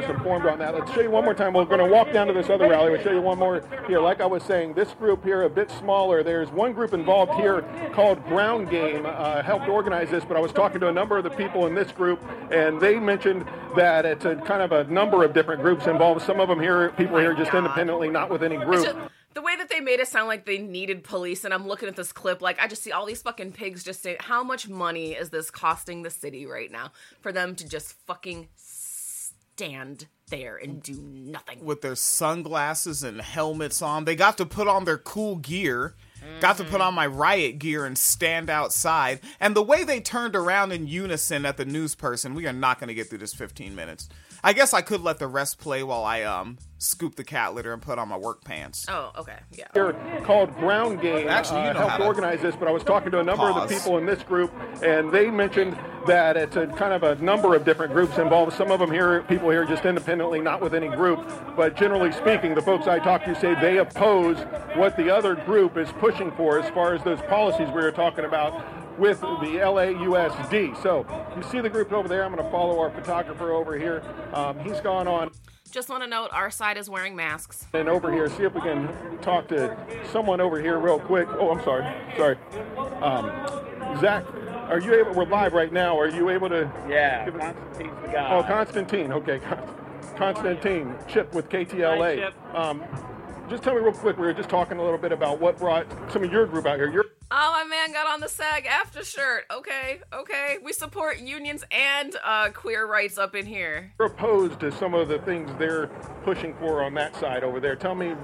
Just informed on that. Let's show you one more time. We're going to walk down to this other rally. We'll show you one more here. Like I was saying, this group here a bit smaller. There's one group involved here called Ground Game. Uh, helped organize this, but I was talking to a number of the people in this group, and they mentioned that it's a kind of a number of different groups involved. Some of them here, people here just independently, not with any group. The way that they made it sound like they needed police, and I'm looking at this clip, like I just see all these fucking pigs just saying, "How much money is this costing the city right now for them to just fucking stand there and do nothing?" with their sunglasses and helmets on. They got to put on their cool gear. Got to put on my riot gear and stand outside. And the way they turned around in unison at the news person, we are not going to get through this 15 minutes. I guess I could let the rest play while I um scoop the cat litter and put on my work pants. Oh, okay, yeah. Here called Ground Game. Actually, you uh, know how helped to organize this, but I was talking to a number of the people in this group, and they mentioned that it's a kind of a number of different groups involved. Some of them here, people here, just independently, not with any group. But generally speaking, the folks I talked to say they oppose what the other group is pushing for as far as those policies we were talking about with the LAUSD. So you see the group over there. I'm going to follow our photographer over here. Um, he's gone on. Just want to note, our side is wearing masks. And over here, see if we can talk to someone over here real quick. Oh, I'm sorry. Sorry. Um, Zach, are you able? We're live right now. Are you able to? Yeah, give us- Konstantine's the guy. Oh, Konstantine. Okay, Konstantine. Chip with KTLA. Hi, Chip. Um, just tell me real quick. We were just talking a little bit about what brought some of your group out here. Your Oh, my man got on the SAG-AFTRA shirt. Okay, okay. We support unions and uh, queer rights up in here. You're opposed to some of the things they're pushing for on that side over there. Tell me,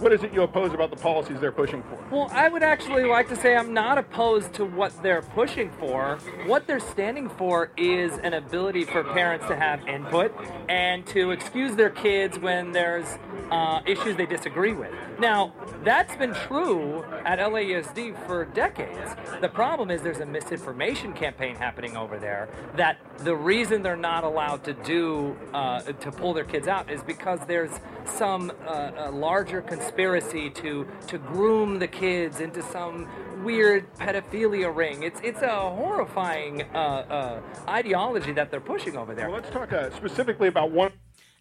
what is it you oppose about the policies they're pushing for? Well, I would actually like to say I'm not opposed to what they're pushing for. What they're standing for is an ability for parents to have input and to excuse their kids when there's uh, issues they disagree with. Now, that's been true at LAUSD for decades. The problem is there's a misinformation campaign happening over there that the reason they're not allowed to do uh, to pull their kids out is because there's some uh, larger conspiracy to to groom the kids into some weird pedophilia ring. It's it's a horrifying uh, uh, ideology that they're pushing over there. Well, let's talk uh, specifically about one.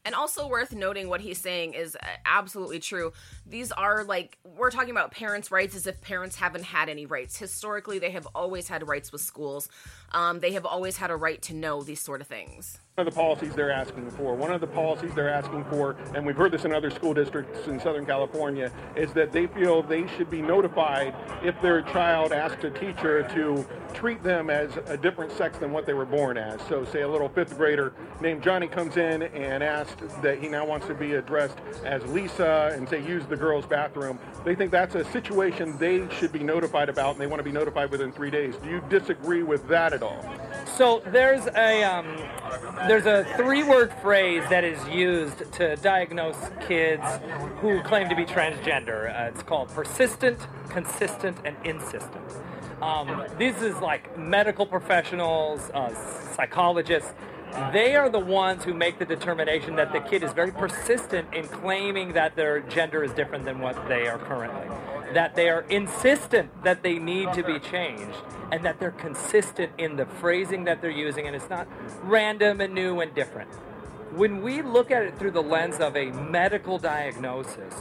And also worth noting what he's saying is uh, absolutely true. These are like we're talking about parents' rights as if parents haven't had any rights. Historically, they have always had rights with schools. Um, they have always had a right to know these sort of things. One of the policies they're asking for, one of the policies they're asking for, and we've heard this in other school districts in Southern California, is that they feel they should be notified if their child asks a teacher to treat them as a different sex than what they were born as. So, say a little fifth grader named Johnny comes in and asks that he now wants to be addressed as Lisa and say use the girls' bathroom. They think that's a situation they should be notified about, and they want to be notified within three days. Do you disagree with that at all? So there's a um, there's a three-word phrase that is used to diagnose kids who claim to be transgender. Uh, it's called persistent, consistent, and insistent. Um, this is like medical professionals, uh, psychologists. They are the ones who make the determination that the kid is very persistent in claiming that their gender is different than what they are currently. That they are insistent that they need to be changed, and that they're consistent in the phrasing that they're using, and it's not random and new and different. When we look at it through the lens of a medical diagnosis,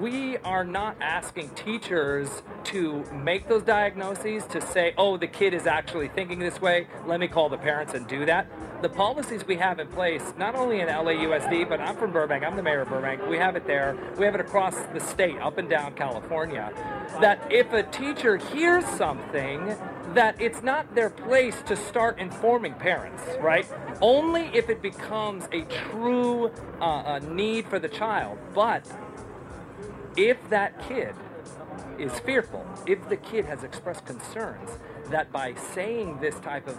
we are not asking teachers to make those diagnoses to say, oh, the kid is actually thinking this way. Let me call the parents and do that. The policies we have in place, not only in LAUSD, but I'm from Burbank, I'm the mayor of Burbank, we have it there, we have it across the state, up and down California, that if a teacher hears something, that it's not their place to start informing parents, right? Only if it becomes a true uh, uh, need for the child. But if that kid is fearful, if the kid has expressed concerns that by saying this type of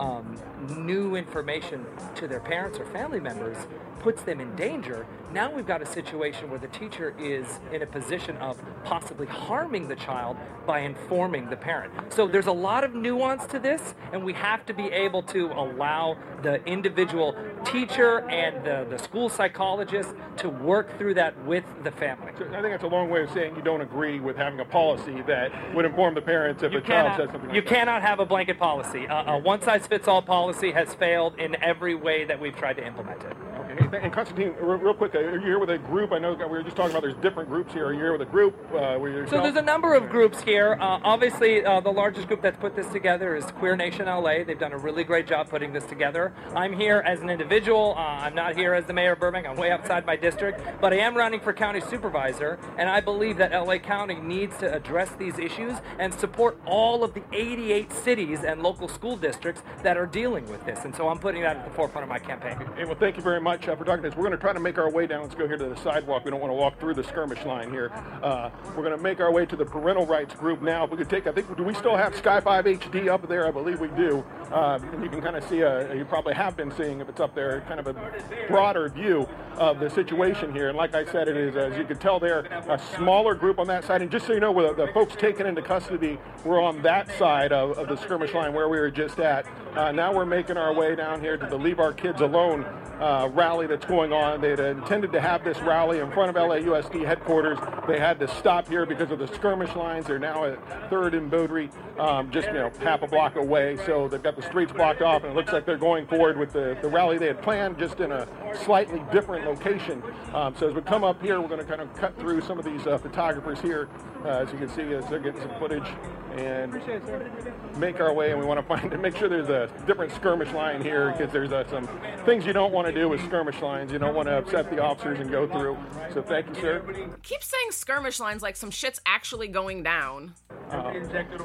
um, new information to their parents or family members puts them in danger, now we've got a situation where the teacher is in a position of possibly harming the child by informing the parent. So there's a lot of nuance to this, and we have to be able to allow the individual teacher and the, the school psychologist to work through that with the family. So I think that's a long way of saying you don't agree with having a policy that would inform the parents if You a child says something like you that. cannot have a blanket policy. Uh, a one size fits all policy has failed in every way that we've tried to implement it. And Konstantine, real, quick, uh, are you here with a group? I know we were just talking about there's different groups here. Are you here with a group? Uh, where you're So there's a number of groups here. Uh, obviously, uh, the largest group that's put this together is Queer Nation LA. They've done a really great job putting this together. I'm here as an individual. Uh, I'm not here as the mayor of Burbank. I'm way outside my district, but I am running for county supervisor, and I believe that LA County needs to address these issues and support all of the 88 cities and local school districts that are dealing with this. And so I'm putting that at the forefront of my campaign. Hey, well, thank you very much uh, for talking. We're going to try to make our way down. Let's go here to the sidewalk. We don't want to walk through the skirmish line here. Uh, we're going to make our way to the parental rights group now. If we could take, I think, do we still have Sky 5 HD up there? I believe we do. Uh, and you can kind of see, a, you probably have been seeing if it's up there, kind of a broader view of the situation here. And like I said, it is, as you can tell there, a smaller group on that side. And just so you know, with the folks taken into custody were on that side of, of the skirmish line where we were just at. Uh, now we're making our way down here to the Leave Our Kids Alone uh, rally that's going on. They'd intended to have this rally in front of LAUSD headquarters. They had to stop here because of the skirmish lines. They're now at Third and Beaudry, um, just you know half a block away. So they've got the streets blocked off, and it looks like they're going forward with the, the rally they had planned, just in a slightly different location. Um, so as we come up here, we're going to kind of cut through some of these uh, photographers here, uh, as you can see, as they're getting some footage and make our way. And we want to find and [LAUGHS] make sure there's a different skirmish line here because there's uh, some things you don't want to do with skirmish lines. You don't want to upset the officers and go through. So thank you, sir. Keep saying skirmish lines like some shit's actually going down. Uh,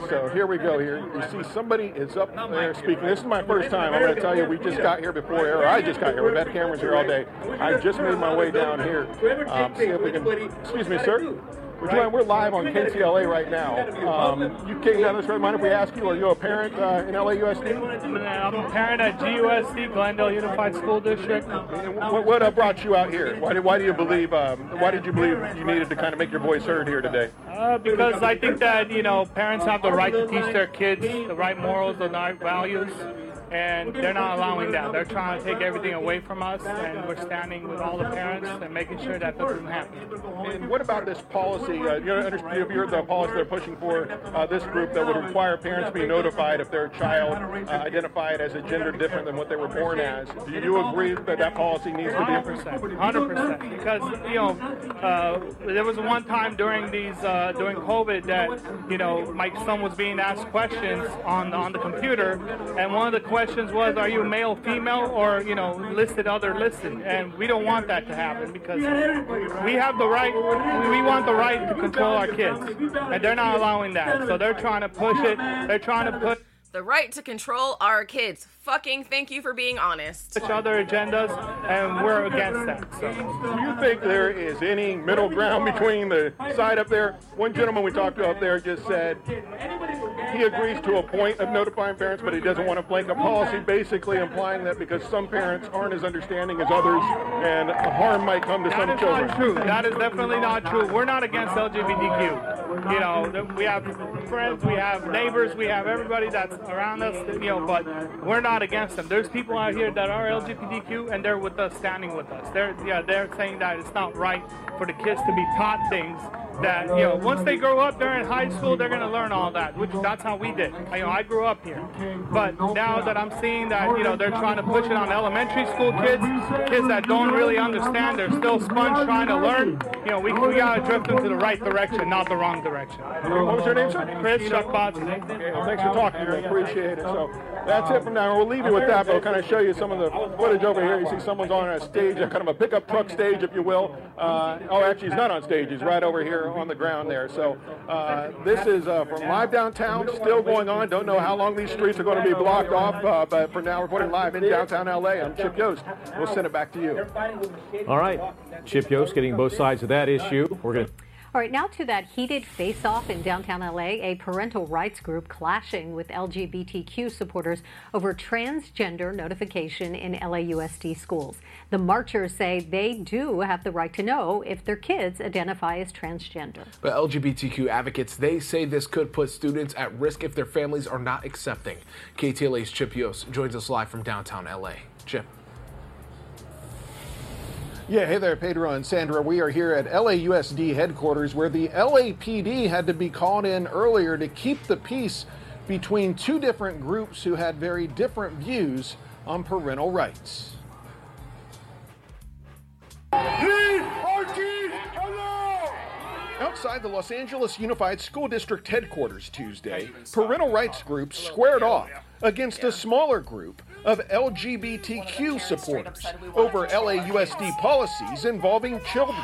so here we go. Here you see somebody is up there speaking. This is my first time. I'm going to tell you, we just got here before air. I just got here. We've had cameras here all day. I just made my way down here. Um, see if we can. Excuse me, sir. We're, we're live on KTLA right now. Um, you came down this road. Mind if we ask you, are you a parent uh, in LAUSD? I'm a parent at GUSD, Glendale Unified School District. What, what uh, brought you out here? Why did, why do you believe? Um, why did you believe you needed to kind of make your voice heard here today? Uh, because I think that you know parents have the right to teach their kids the right morals, the right values, and they're not allowing that. They're trying to take everything away from us, and we're standing with all the parents and making sure that doesn't happen. And what about this policy? Uh, you understand, you heard the policy they're pushing for uh, this group that would require parents to be notified if their child uh, identified as a gender different than what they were born as. Do you agree that that policy needs to be? 100%. 100%. Because, you know, uh, there was one time during these, uh, during COVID that, you know, my son was being asked questions on, on the computer, and one of the questions was, are you male, female, or, you know, listed other listed? And we don't want that to happen because we have the right, we want the right to control our kids, and they're not allowing that. So they're trying to push it. They're trying to put The right to control our kids. Fucking thank you for being honest. Each other agendas, and we're against that. So. Do you think there is any middle ground between the side up there? One gentleman we talked to up there just said he agrees to a point of notifying parents, but he doesn't want a blanket policy, basically implying that because some parents aren't as understanding as others, and harm might come to some children. That is not true. That is definitely not true. We're not against LGBTQ. You know, we have friends, we have neighbors, we have everybody that's around us, you know, but we're not against them. There's people out here that are LGBTQ and they're with us, standing with us. They're, yeah, they're saying that it's not right for the kids to be taught things that you know once they grow up, they're in high school, they're gonna learn all that. Which that's how we did. You know, I grew up here, but now that I'm seeing that you know they're trying to push it on elementary school kids, kids that don't really understand, they're still sponge trying to learn. You know, we, we gotta drift them to the right direction, not the wrong direction. What was your name, sir? Chris Chuck Botson. Well, thanks for talking to me. Appreciate it. So that's it from now. We'll leave you with that, but I'll kind of show you some of the footage over here. You see someone's on a stage, a kind of a pickup truck stage, if you will. Uh, oh, actually, he's not on stage. He's right over here on the ground there. So uh, this is uh, from live downtown, still going on. Don't know how long these streets are going to be blocked off, uh, but for now, reporting live in downtown LA. I'm Chip Yost. We'll send it back to you. All right. Chip Yost getting both sides of that issue. We're going to. All right, now to that heated face off in downtown LA, a parental rights group clashing with LGBTQ supporters over transgender notification in LAUSD schools. The marchers say they do have the right to know if their kids identify as transgender. But LGBTQ advocates, they say this could put students at risk if their families are not accepting. KTLA's Chip Yost joins us live from downtown LA. Chip. Yeah, hey there, Pedro and Sandra. We are here at LAUSD headquarters where the LAPD had to be called in earlier to keep the peace between two different groups who had very different views on parental rights. Outside the Los Angeles Unified School District headquarters Tuesday, parental rights groups squared off against a smaller group of LGBTQ supporters over LAUSD policies involving children.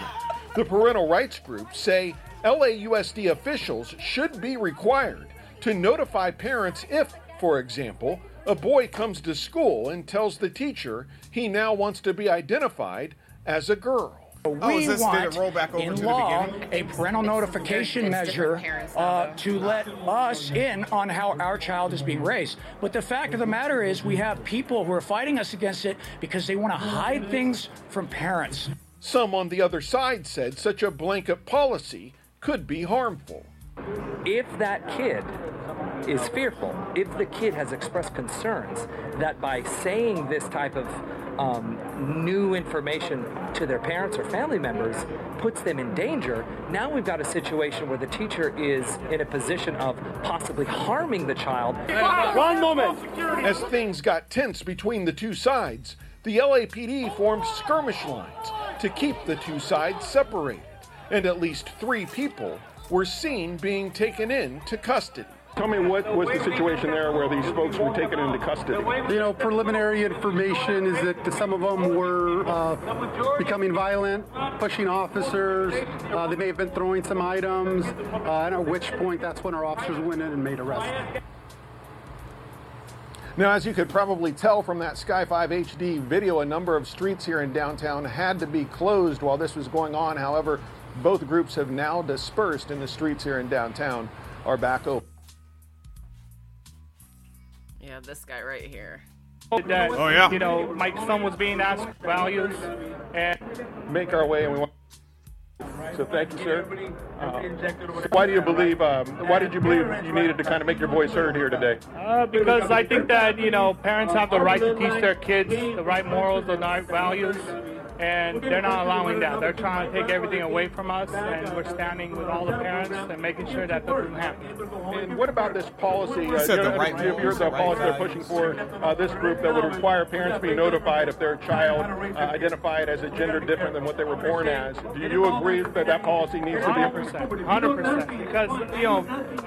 The parental rights groups say LAUSD officials should be required to notify parents if, for example, a boy comes to school and tells the teacher he now wants to be identified as a girl. Oh, is this- did it roll back over in to law beginning? a parental notification measure uh, to let us in on how our child is being raised. But the fact of the matter is, we have people who are fighting us against it because they want to hide things from parents. Some on the other side said such a blanket policy could be harmful. If that kid is fearful, if the kid has expressed concerns that by saying this type of um, new information to their parents or family members puts them in danger, now we've got a situation where the teacher is in a position of possibly harming the child. One moment. As things got tense between the two sides, the LAPD formed skirmish lines to keep the two sides separated, and at least three people were seen being taken into custody. Tell me what was the situation there where these folks were taken into custody? You know, preliminary information is that some of them were uh, becoming violent, pushing officers. Uh, they may have been throwing some items, uh, and at which point that's when our officers went in and made arrests. Now, as you could probably tell from that Sky 5 HD video, a number of streets here in downtown had to be closed while this was going on. However, both groups have now dispersed, and the streets here in downtown are back open. Yeah, this guy right here. That, Oh, yeah. You know, my son was being asked values, and Make our way, and we want. So thank you, sir. Uh, why do you believe? Um, why did you believe you needed to kind of make your voice heard here today? Uh, because I think that you know parents have the right to teach their kids the right morals, the right values, and they're not allowing that. They're trying to take everything away from us, and we're standing with all the parents and making sure that doesn't happen. And what about this policy? You said the right you're, you're morals, the the right policy they're pushing for. Uh, this group that would require parents be notified if their child uh, identified as a gender different than what they were born as. Do you agree that that policy needs to be? Hundred percent, hundred percent. Because you know,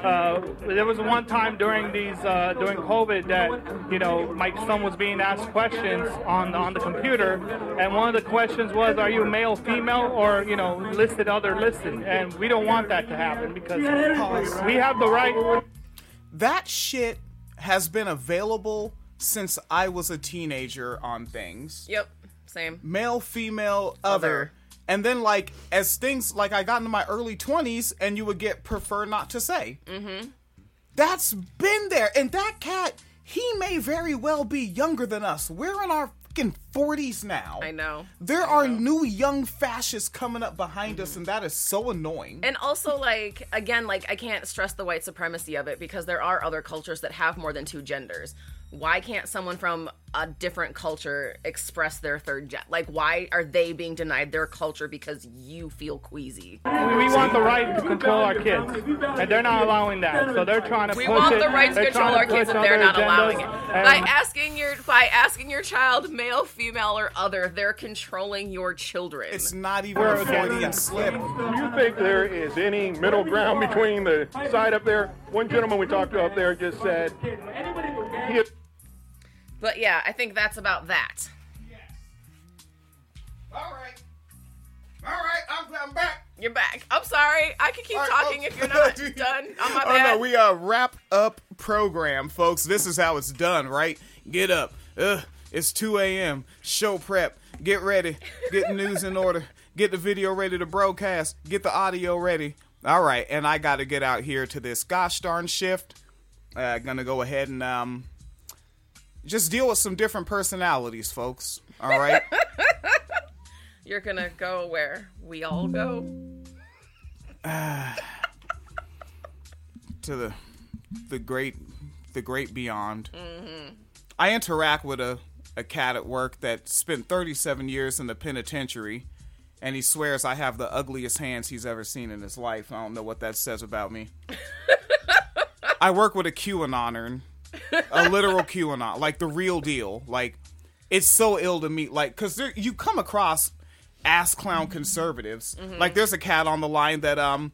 uh, there was one time during these uh, during COVID that you know my son was being asked questions on on the computer, and one of the questions was, "Are you male, female, or you know listed other listed?" And we don't want that to happen because we have the right. That shit has been available since I was a teenager on things. Yep, same. Male, female, other. And then like as things like I got into my early 20s and you would get prefer not to say. Mm-hmm. That's been there. And that cat, he may very well be younger than us. We're in our fucking 40s now. I know. There are new young fascists coming up behind us and that is so annoying. And also, like, again, like, I can't stress the white supremacy of it because there are other cultures that have more than two genders. Why can't someone from a different culture express their third jet? Like, why are they being denied their culture because you feel queasy? We want the right to control our kids, and they're not allowing that. So they're trying to We want it. the right to They're control our kids, and they're not agendas, allowing it. By asking your by asking your child, male, female, or other, they're controlling your children. It's not even We're a Freudian slip. Do you think there is any middle ground between the side up there? One gentleman we talked to up there just said [LAUGHS] But yeah, I think that's about that. Yes. All right. All right, I'm, I'm back. You're back. I'm sorry. I could keep right, talking oh, if you're not [LAUGHS] done. On my Oh bad. no, we uh wrap up program, folks. This is how it's done, right? Get up. Ugh, it's 2 a.m. Show prep. Get ready. Get the news in order. Get the video ready to broadcast. Get the audio ready. All right, and I got to get out here to this gosh darn shift. Uh, gonna go ahead and um just deal with some different personalities, folks. All right. [LAUGHS] You're gonna go where we all go. [SIGHS] to the the great the great beyond. Mm-hmm. I interact with a, a cat at work that spent 37 years in the penitentiary, and he swears I have the ugliest hands he's ever seen in his life. I don't know what that says about me. [LAUGHS] I work with a QAnoner, a literal QAnon, like the real deal. Like, it's so ill to meet, like, because you come across ass clown conservatives. Mhm. Like, there's a cat on the line that, um,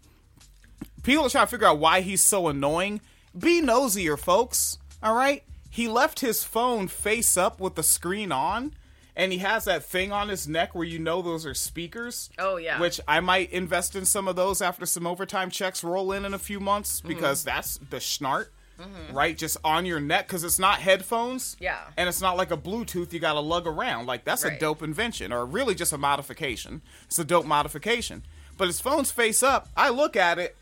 people are trying to figure out why he's so annoying. Be nosier, folks. All right? He left his phone face up with the screen on, and he has that thing on his neck where you know those are speakers. Oh, yeah. Which I might invest in some of those after some overtime checks roll in in a few months because that's the schnart, Mhm. right? Just on your neck because it's not headphones. Yeah. And it's not like a Bluetooth you got to lug around. Like, that's a dope invention, or really just a modification. It's a dope modification. But his phone's face up. I look at it,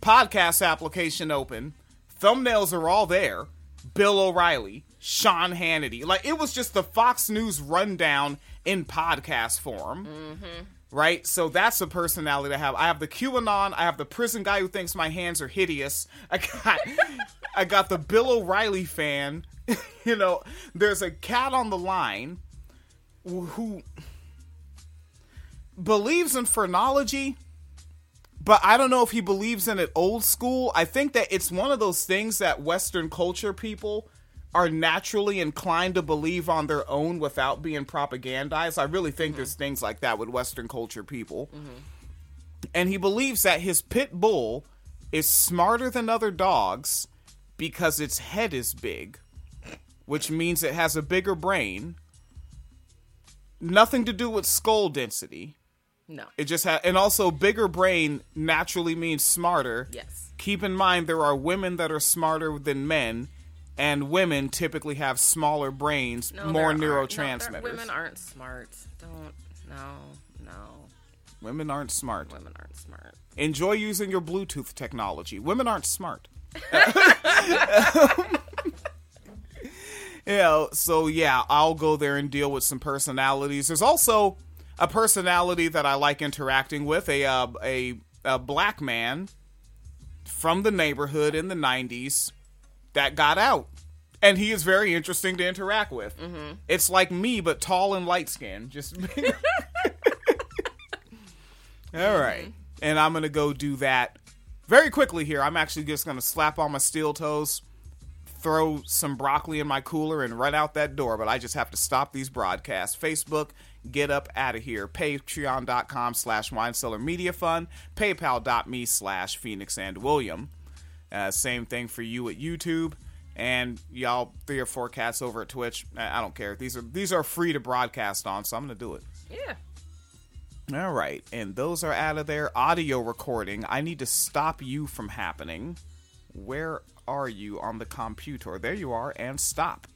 podcast application open, thumbnails are all there. Bill O'Reilly, Sean Hannity. Like, it was just the Fox News rundown in podcast form. Mm-hmm. Right? So that's a personality I have. I have the QAnon. I have the prison guy who thinks my hands are hideous. I got, [LAUGHS] I got the Bill O'Reilly fan. [LAUGHS] you know, there's a cat on the line who believes in phrenology, but I don't know if he believes in it old school. I think that it's one of those things that Western culture people are naturally inclined to believe on their own without being propagandized. I really think there's things like that with Western culture people. Mm-hmm. And he believes that his pit bull is smarter than other dogs because its head is big, which means it has a bigger brain. Nothing to do with skull density. No. It just ha- and also bigger brain naturally means smarter. Yes. Keep in mind there are women that are smarter than men, and women typically have smaller brains, No, more aren't- no, neurotransmitters. women aren't smart. Don't. No. No. Women aren't smart. Women aren't smart. Enjoy using your Bluetooth technology. Women aren't smart. [LAUGHS] [LAUGHS] you know, so yeah, I'll go there and deal with some personalities. There's also a personality that I like interacting with, a uh, a a black man from the neighborhood in the 90s that got out. And he is very interesting to interact with. Mhm. It's like me but tall and light skinned. Just [LAUGHS] All right. And I'm going to go do that very quickly here. I'm actually just going to slap on my steel toes, throw some broccoli in my cooler, and run out that door. But I just have to stop these broadcasts. Facebook, get up out of here. Patreon.com slash Wine Cellar Media Fund. PayPal.me slash Phoenix and William. Uh, same thing for you at YouTube. And y'all, three or four cats over at Twitch. I don't care. These are these are free to broadcast on, so I'm gonna do it. Yeah. All right, and those are out of there. audio recording. I need to stop you from happening. Where are you on the computer? There you are, and stop.